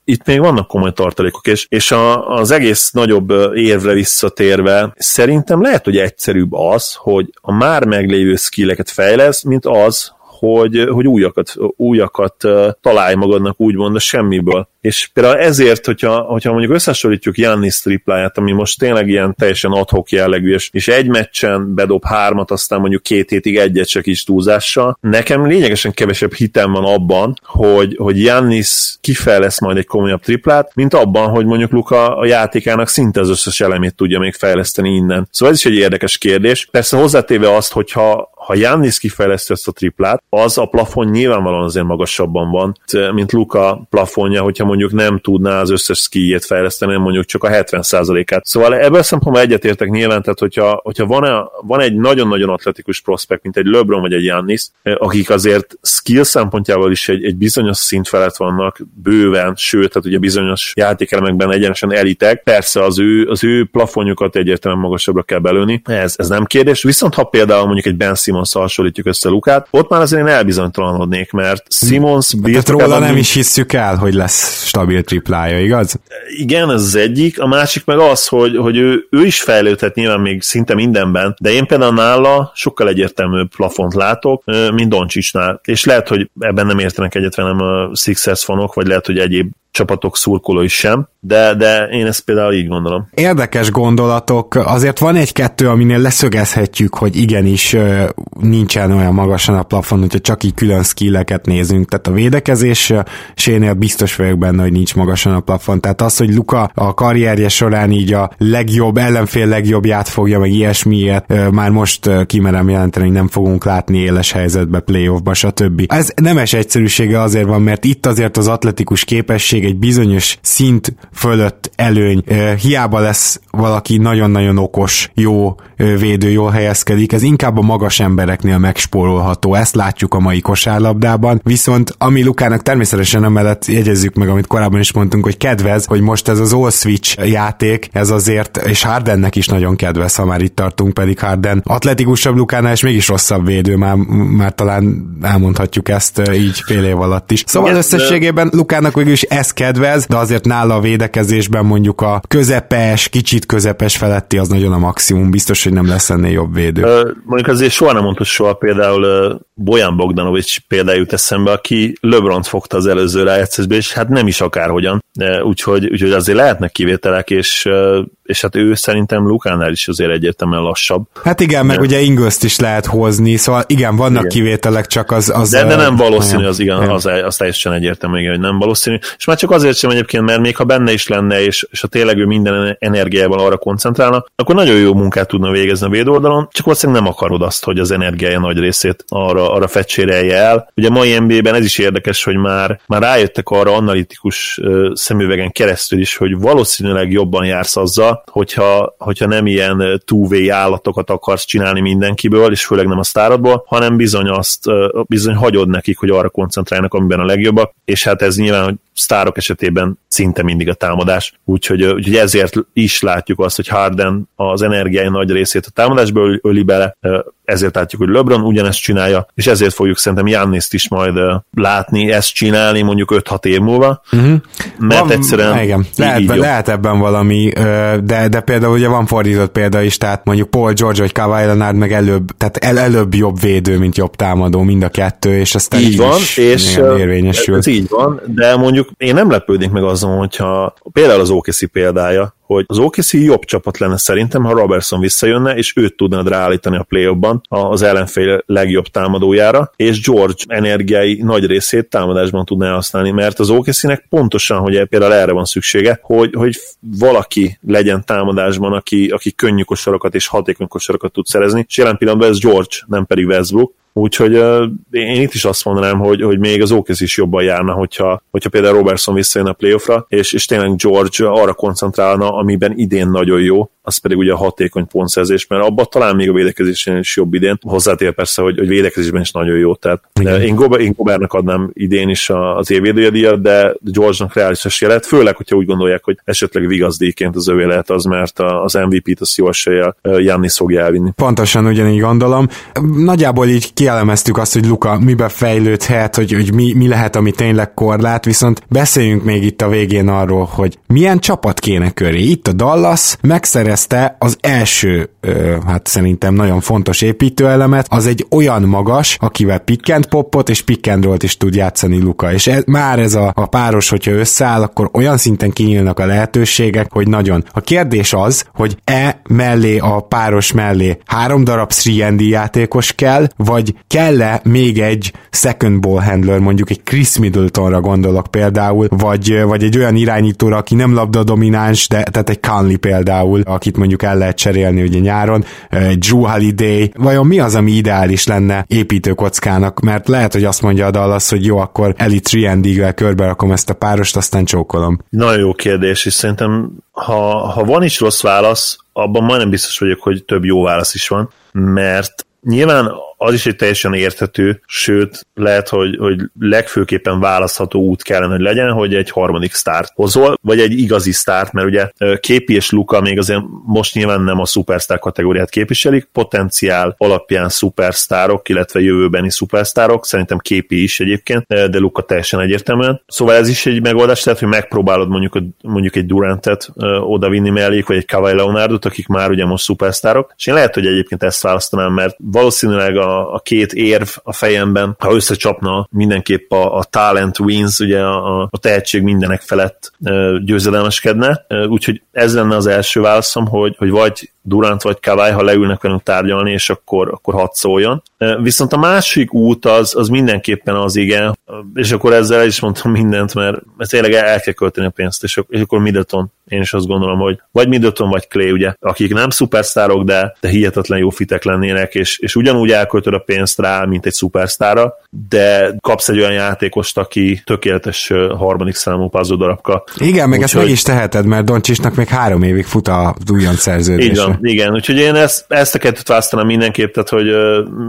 S2: itt még vannak komoly tartalékok, és, és a, az egész nagyobb érvre visszatérve szerintem lehet, hogy egyszerűbb az, hogy a már meglévő skilleket fejlesz, mint az, hogy, hogy újakat, újakat találj magadnak úgymond a semmiből. És például ezért, hogyha, hogyha mondjuk összehasonlítjuk Jannis tripláját, ami most tényleg ilyen teljesen adhok jellegű, és, és egy meccsen bedob hármat, aztán mondjuk két hétig egyet csak is túlzással, nekem lényegesen kevesebb hitem van abban, hogy, hogy Jannis kifejlesz majd egy komolyabb triplát, mint abban, hogy mondjuk Luka a játékának szinte az összes elemét tudja még fejleszteni innen. Szóval ez is egy érdekes kérdés. Persze hozzátéve azt, hogyha ha Jannis kifejleszti ezt a triplát, az a plafon nyilvánvalóan azért magasabban van, mint Luka plafonja, hogyha mondjuk nem tudná az összes skijét fejleszteni, mondjuk csak a 70%-át. Szóval ebből szempontból egyetértek nyilván, tehát hogyha, hogyha van, van egy nagyon-nagyon atletikus prospekt, mint egy LeBron vagy egy Jannis, akik azért skill szempontjából is egy, egy bizonyos szint felett vannak bőven, sőt, tehát ugye bizonyos játékelemekben egyenesen elitek, persze az ő, az ő plafonjukat egyértelműen magasabbra kell belőni, ez, ez nem kérdés, viszont ha például mondjuk egy Ben Simmons hasonlítjuk össze Lukát, ott már azért én elbizonytalanodnék, mert Simmons
S1: Tehát róla nem is hisszük el, hogy lesz stabil triplája, igaz?
S2: Igen, ez az egyik. A másik meg az, hogy, hogy ő, ő is fejlődhet nyilván még szinte mindenben, de én például nála sokkal egyértelműbb plafont látok, mint Doncsicsnál. És lehet, hogy ebben nem értenek egyet velem a Sixers fanok, vagy lehet, hogy egyéb csapatok szurkolói sem, de, de én ezt például így gondolom.
S1: Érdekes gondolatok, azért van egy-kettő, aminél leszögezhetjük, hogy igenis nincsen olyan magasan a plafon, hogyha csak így külön skilleket nézünk, tehát a védekezés sénél biztos vagyok benne, hogy nincs magasan a plafon, tehát az, hogy Luka a karrierje során így a legjobb, ellenfél legjobbját fogja, meg ilyesmiért, már most kimerem jelenteni, hogy nem fogunk látni éles helyzetbe, playoffba, stb. Ez nemes egyszerűsége azért van, mert itt azért az atletikus képesség egy bizonyos szint fölött előny. Hiába lesz valaki nagyon-nagyon okos, jó védő, jól helyezkedik, ez inkább a magas embereknél megspórolható. Ezt látjuk a mai kosárlabdában. Viszont ami Lukának természetesen emellett jegyezzük meg, amit korábban is mondtunk, hogy kedvez, hogy most ez az all switch játék, ez azért, és Hardennek is nagyon kedvez, ha már itt tartunk, pedig Harden atletikusabb Lukánál, és mégis rosszabb védő, már, már talán elmondhatjuk ezt így fél év alatt is. Szóval yes, összességében Lukának végül is ez kedvez, de azért nála a védekezésben mondjuk a közepes, kicsit közepes feletti az nagyon a maximum, biztos, hogy nem lesz ennél jobb védő.
S2: Uh, mondjuk azért soha nem mondta soha például Bojan Bogdanovics például jut eszembe, aki lebron fogta az előző rájátszásba, és hát nem is akárhogyan, úgyhogy, úgyhogy azért lehetnek kivételek, és, és hát ő szerintem Lukánál is azért egyértelműen lassabb.
S1: Hát igen, meg de. ugye Ingolst is lehet hozni, szóval igen, vannak igen. kivételek, csak az... az
S2: de, de nem valószínű, az igen, az, az teljesen egyértelmű, hogy nem valószínű, és már csak azért sem egyébként, mert még ha benne is lenne, és, és a tényleg ő minden energiával arra koncentrálna, akkor nagyon jó munkát tudna végezni a védóldalon, csak valószínűleg nem akarod azt, hogy az energiája nagy részét arra, arra fecsérelje el. Ugye a mai NBA-ben ez is érdekes, hogy már, már rájöttek arra analitikus szemüvegen keresztül is, hogy valószínűleg jobban jársz azzal, hogyha, hogyha nem ilyen túvé állatokat akarsz csinálni mindenkiből, és főleg nem a sztárodból, hanem bizony azt, bizony hagyod nekik, hogy arra koncentrálnak, amiben a legjobbak, és hát ez nyilván, hogy sztárok esetében szinte mindig a támadás, úgyhogy, úgyhogy ezért is látjuk azt, hogy Harden az energiái nagy részét a támadásból öli bele, ezért látjuk, hogy LeBron ugyanezt csinálja, és ezért fogjuk szerintem Janniszt is majd látni, ezt csinálni mondjuk 5-6 év múlva, uh-huh. mert van, egyszerűen
S1: igen, lehet, így lehet ebben valami, de, de például ugye van fordított példa is, tehát mondjuk Paul George vagy Kawhi Leonard meg előbb, tehát el, előbb jobb védő, mint jobb támadó, mind a kettő, és aztán
S2: így, így van, is és érvényesül. Ez így van, de mondjuk én nem lepődnék meg azon, hogyha például az OKC példája, hogy az OKC jobb csapat lenne szerintem, ha Robertson visszajönne, és őt tudnád ráállítani a play az ellenfél legjobb támadójára, és George energiái nagy részét támadásban tudná használni, mert az OKC-nek pontosan, hogy például erre van szüksége, hogy, hogy valaki legyen támadásban, aki, aki könnyű kosarokat és hatékony kosarokat tud szerezni, és jelen pillanatban ez George, nem pedig Westbrook, Úgyhogy én itt is azt mondanám, hogy, hogy még az Ókez is jobban járna, hogyha, hogyha például Robertson visszajön a playoffra, és, és tényleg George arra koncentrálna, amiben idén nagyon jó, az pedig ugye a hatékony pontszerzés, mert abban talán még a védekezésén is jobb idén. Hozzátér persze, hogy, hogy védekezésben is nagyon jó. Tehát én, Gober, én Gobernek adnám idén is az évvédője de George-nak reális esélye lehet, főleg, hogyha úgy gondolják, hogy esetleg vigazdíjként az övé lehet az, mert az MVP-t az jó eséllyel Jannis fogja elvinni.
S1: Pontosan ugyanígy gondolom. Nagyjából így kielemeztük azt, hogy Luka mibe fejlődhet, hogy, hogy mi, mi lehet, ami tényleg korlát, viszont beszéljünk még itt a végén arról, hogy milyen csapat kéne köré. Itt a Dallas megszerezte az első, hát szerintem nagyon fontos építőelemet, az egy olyan magas, akivel pick and popot és roll is tud játszani Luka, és ez, már ez a, a páros, hogyha összeáll, akkor olyan szinten kinyílnak a lehetőségek, hogy nagyon. A kérdés az, hogy e mellé, a páros mellé három darab 3 játékos kell, vagy kell-e még egy second ball handler, mondjuk egy Chris Middletonra gondolok például, vagy, vagy egy olyan irányítóra, aki nem labda domináns, de tehát egy Conley például, akit mondjuk el lehet cserélni ugye nyáron, Drew Holiday, vajon mi az, ami ideális lenne építőkockának, mert lehet, hogy azt mondja a Dallas, hogy jó, akkor Eli Triandigvel körbe rakom ezt a párost, aztán csókolom.
S2: Nagyon jó kérdés, és szerintem ha, ha van is rossz válasz, abban majdnem biztos vagyok, hogy több jó válasz is van, mert nyilván az is egy teljesen érthető, sőt, lehet, hogy, hogy legfőképpen választható út kellene, hogy legyen, hogy egy harmadik sztárt hozol, vagy egy igazi sztárt, mert ugye Képi és Luka még azért most nyilván nem a szupersztár kategóriát képviselik, potenciál alapján szupersztárok, illetve jövőbeni szupersztárok, szerintem Képi is egyébként, de Luka teljesen egyértelműen. Szóval ez is egy megoldás, tehát, hogy megpróbálod mondjuk, mondjuk egy Durantet oda vinni mellék, vagy egy Kawai Leonardot, akik már ugye most szupersztárok, és én lehet, hogy egyébként ezt választanám, mert valószínűleg a a, két érv a fejemben, ha összecsapna mindenképp a, a talent wins, ugye a, a tehetség mindenek felett győzedelmeskedne, úgyhogy ez lenne az első válaszom, hogy, hogy vagy Durant vagy Kawai, ha leülnek velünk tárgyalni, és akkor, akkor hadd szóljon. Viszont a másik út az, az mindenképpen az igen, és akkor ezzel is mondtam mindent, mert, tényleg el kell költeni a pénzt, és, akkor Middleton. Én is azt gondolom, hogy vagy Middleton, vagy Clay, ugye, akik nem szupersztárok, de, de hihetetlen jó fitek lennének, és, és ugyanúgy elköltöd a pénzt rá, mint egy szupersztára, de kapsz egy olyan játékost, aki tökéletes harmadik számú puzzle darabka.
S1: Igen, meg Úgy, ezt hogy... meg is teheted, mert Doncsisnak még három évig fut a újonc szerződése.
S2: Van, igen, úgyhogy én ezt, ezt a kettőt választanám mindenképp, tehát hogy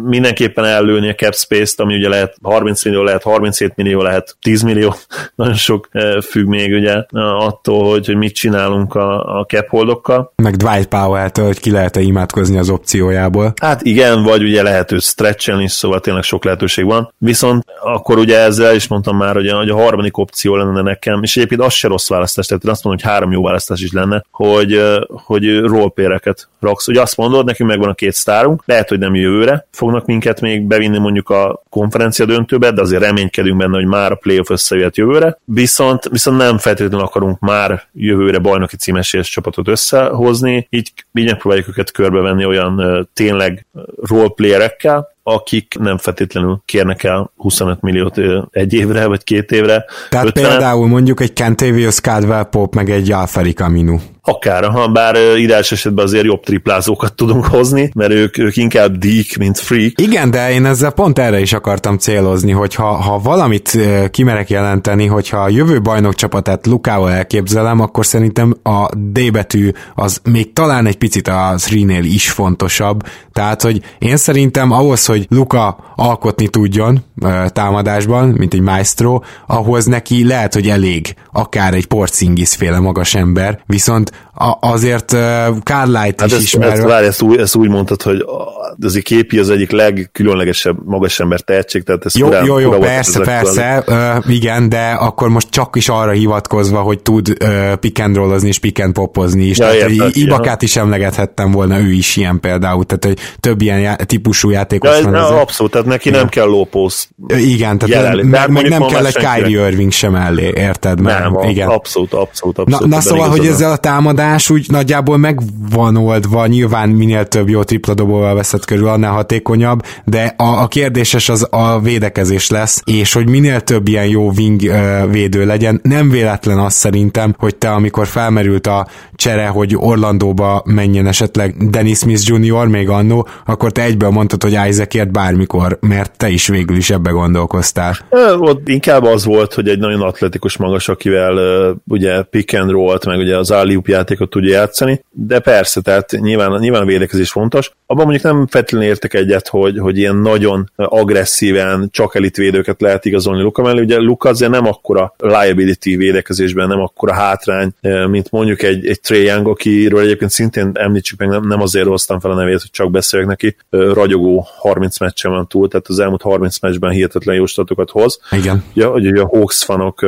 S2: mindenképpen ellőni a cap space-t, ami ugye lehet 30 millió, lehet 37 millió, lehet 10 millió, nagyon sok függ még ugye attól, hogy, hogy mit csinálunk a, a cap holdokkal.
S1: Meg Dwight Powell-től, hogy ki lehet-e imádkozni az opciójából.
S2: Hát igen, vagy ugye lehet őt stretchelni szóval tényleg sok lehetőség van. Viszont akkor ugye ezzel is mondtam már, hogy a, hogy a harmadik opció lenne nekem, és egyébként az se rossz választás, tehát én azt mondom, hogy három jó választás is lenne, hogy, hogy rolepéreket raksz. Hogy azt mondod, nekünk megvan a két sztárunk, lehet, hogy nem jövőre fognak minket még bevinni mondjuk a konferencia döntőbe, de azért reménykedünk benne, hogy már a playoff összejöhet jövőre. Viszont, viszont nem feltétlenül akarunk már jövőre bajnoki címesélyes csapatot összehozni, így, így megpróbáljuk őket körbevenni olyan tényleg roleplayerekkel, akik nem feltétlenül kérnek el 25 milliót egy évre, vagy két évre.
S1: Tehát 50 például mondjuk egy Kentavious Caldwell Pop, meg egy Alfari Camino.
S2: Akár, ha bár ideális esetben azért jobb triplázókat tudunk hozni, mert ők, ők inkább deek, mint freak.
S1: Igen, de én ezzel pont erre is akartam célozni, hogy ha, ha valamit kimerek jelenteni, hogyha a jövő bajnok csapatát Lukával elképzelem, akkor szerintem a D betű az még talán egy picit a 3 is fontosabb. Tehát, hogy én szerintem ahhoz, hogy Luka alkotni tudjon támadásban, mint egy maestro, ahhoz neki lehet, hogy elég akár egy porcingis féle magas ember, viszont a, azért Carlight hát is ezt, ismerve.
S2: Ezt, várj, ezt, úgy, ezt úgy mondtad, hogy az a képi az egyik legkülönlegesebb magas ember tehetség, tehát ez
S1: jó, jó, jó, persze, persze, uh, igen, de akkor most csak is arra hivatkozva, hogy tud uh, pick and rollozni és pick and popozni is. Ja, tehát, érted, Ibakát is emlegethettem volna, ő is ilyen például, tehát hogy több ilyen já- típusú játékos
S2: ja, van. Ja, abszolút, tehát neki ja. nem kell lópósz.
S1: Igen, tehát jelenlé. meg, meg nem kell egy Kyrie Irving sem mellé, érted?
S2: Mert, nem, igen. abszolút, abszolút, abszolút.
S1: Na, na szóval, hogy ezzel a támadás úgy nagyjából meg van oldva, nyilván minél több jó tripla dobóval veszed körül, annál hatékonyabb, de a, a kérdéses az a védekezés lesz, és hogy minél több ilyen jó wing uh, védő legyen. Nem véletlen az szerintem, hogy te amikor felmerült a csere, hogy Orlandóba menjen esetleg Dennis Smith Jr. még annó, akkor te egyből mondtad, hogy Isaacért bármikor, mert te is végül is ebbe gondolkoztál.
S2: Ott inkább az volt, hogy egy nagyon atletikus magas, akivel uh, ugye pick and roll meg ugye az alley játékot tudja játszani, de persze, tehát nyilván, nyilván a védekezés fontos. Abban mondjuk nem feltétlenül értek egyet, hogy, hogy ilyen nagyon agresszíven csak elitvédőket lehet igazolni Luka mellé. Ugye Luka azért nem akkora liability védekezésben, nem akkora hátrány, mint mondjuk egy, egy Trae Young, akiről egyébként szintén említsük meg, nem, nem azért hoztam fel a nevét, hogy csak beszéljek neki, ragyogó 30 meccsen van túl, tehát az elmúlt 30 meccsben hihetetlen jó statokat hoz.
S1: Igen.
S2: Ja, hogy ugye a Hawks fanok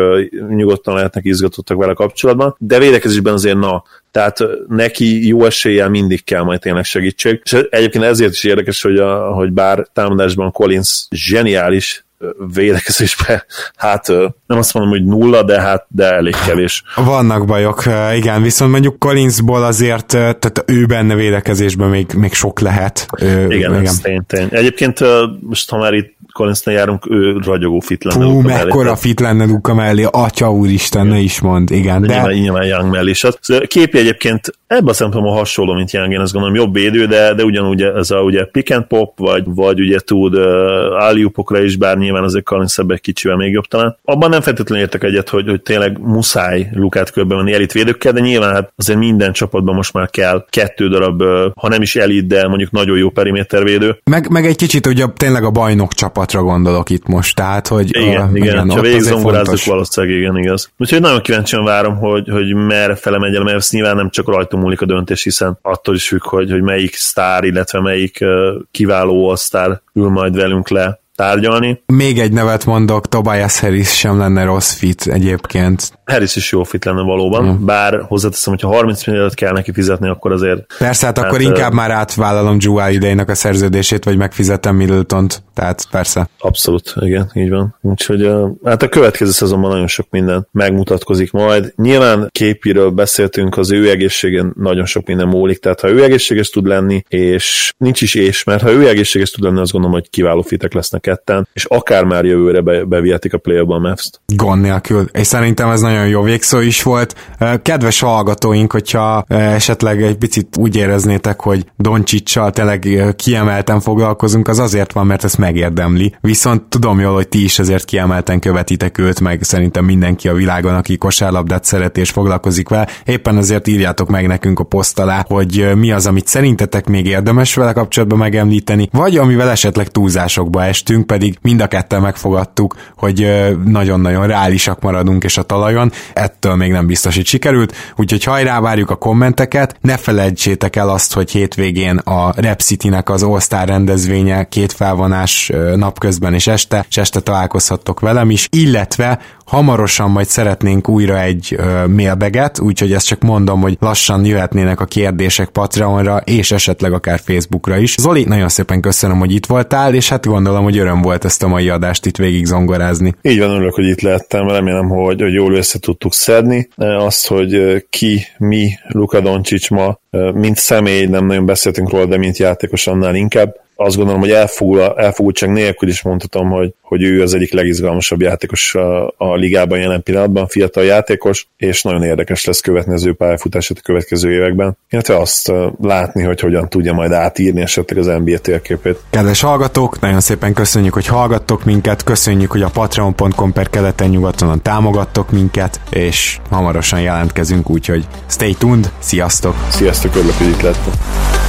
S2: nyugodtan lehetnek izgatottak vele kapcsolatban, de védekezésben azért na, tehát neki jó eséllyel mindig kell majd tényleg segítség. És egyébként ezért is érdekes, hogy, a, hogy bár támadásban Collins zseniális, védekezésben, hát nem azt mondom, hogy nulla, de hát de elég kevés.
S1: Vannak bajok, igen, viszont mondjuk Collinsból azért, tehát ő benne védekezésben még, még sok lehet.
S2: Igen, igen. ez tény, tény. Egyébként most ha már itt Collinsnél járunk, ő ragyogó fit lenne.
S1: Fú, mekkora fit lenne Luka mellé, atya úristen, igen. ne is mond, igen.
S2: De, de... Nyilván, Young mellé is. Képi egyébként ebben a szempontból hasonló, mint Young, én azt gondolom jobb védő, de, de ugyanúgy ez a ugye pick and pop, vagy, vagy ugye tud uh, is, bár nyilván azért Collins egy kicsivel még jobb talán. Abban nem feltétlenül értek egyet, hogy, hogy tényleg muszáj Lukát körbe menni elit védőkkel, de nyilván hát azért minden csapatban most már kell kettő darab, ha nem is elit, de mondjuk nagyon jó perimétervédő.
S1: Meg, meg egy kicsit ugye tényleg a bajnok csapatra gondolok itt most, tehát hogy
S2: igen, a, igen, igen ha végigzongorázzuk valószínűleg igen, igaz. Úgyhogy nagyon kíváncsian várom, hogy, hogy merre fele megy el, mert ez nyilván nem csak rajta múlik a döntés, hiszen attól is függ, hogy, hogy melyik sztár, illetve melyik uh, kiváló sztár ül majd velünk le tárgyalni.
S1: Még egy nevet mondok, Tobias Harris sem lenne rossz fit egyébként.
S2: Harris is jó fit lenne valóban, mm. bár hozzáteszem, hogyha 30 milliót kell neki fizetni, akkor azért...
S1: Persze, hát, hát akkor inkább már átvállalom Joel idejének a szerződését, vagy megfizetem middleton tehát persze.
S2: Abszolút, igen, így van. Úgyhogy hát a következő szezonban nagyon sok minden megmutatkozik majd. Nyilván képiről beszéltünk, az ő egészségen nagyon sok minden múlik, tehát ha ő egészséges tud lenni, és nincs is és, mert ha ő egészséges tud lenni, azt gondolom, hogy kiváló fitek lesznek ketten, és akár már jövőre be, bevihetik a play a Mavs-t.
S1: Gond nélkül, és szerintem ez nagyon jó végszó is volt. Kedves hallgatóink, hogyha esetleg egy picit úgy éreznétek, hogy Doncsicsal tényleg kiemelten foglalkozunk, az azért van, mert ezt megérdemli. Viszont tudom jól, hogy ti is ezért kiemelten követitek őt, meg szerintem mindenki a világon, aki kosárlabdát szeret és foglalkozik vele. Éppen ezért írjátok meg nekünk a poszt alá, hogy mi az, amit szerintetek még érdemes vele kapcsolatban megemlíteni, vagy amivel esetleg túlzásokba estünk, pedig mind a ketten megfogadtuk, hogy nagyon-nagyon reálisak maradunk és a talajon. Ettől még nem biztos, hogy sikerült, úgyhogy hajrá várjuk a kommenteket. Ne felejtsétek el azt, hogy hétvégén a Rep City-nek az All-Star rendezvénye két felvonás napközben és este, és este találkozhattok velem is, illetve hamarosan majd szeretnénk újra egy ö, mailbeget, úgyhogy ezt csak mondom, hogy lassan jöhetnének a kérdések Patreonra, és esetleg akár Facebookra is. Zoli, nagyon szépen köszönöm, hogy itt voltál, és hát gondolom, hogy öröm volt ezt a mai adást itt végig zongorázni.
S2: Így van, örülök, hogy itt lettem, remélem, hogy, hogy jól össze tudtuk szedni. Azt, hogy ki, mi, Luka Doncsics ma, mint személy, nem nagyon beszéltünk róla, de mint játékos annál inkább azt gondolom, hogy elfogul, elfogultság nélkül is mondhatom, hogy, hogy ő az egyik legizgalmasabb játékos a, a ligában jelen pillanatban, fiatal játékos, és nagyon érdekes lesz követni az ő pályafutását a következő években, illetve azt látni, hogy hogyan tudja majd átírni esetleg az NBA térképét.
S1: Kedves hallgatók, nagyon szépen köszönjük, hogy hallgattok minket, köszönjük, hogy a patreon.com per keleten nyugatonon támogattok minket, és hamarosan jelentkezünk, úgyhogy stay tuned, sziasztok!
S2: Sziasztok, örülök, hogy itt lettem.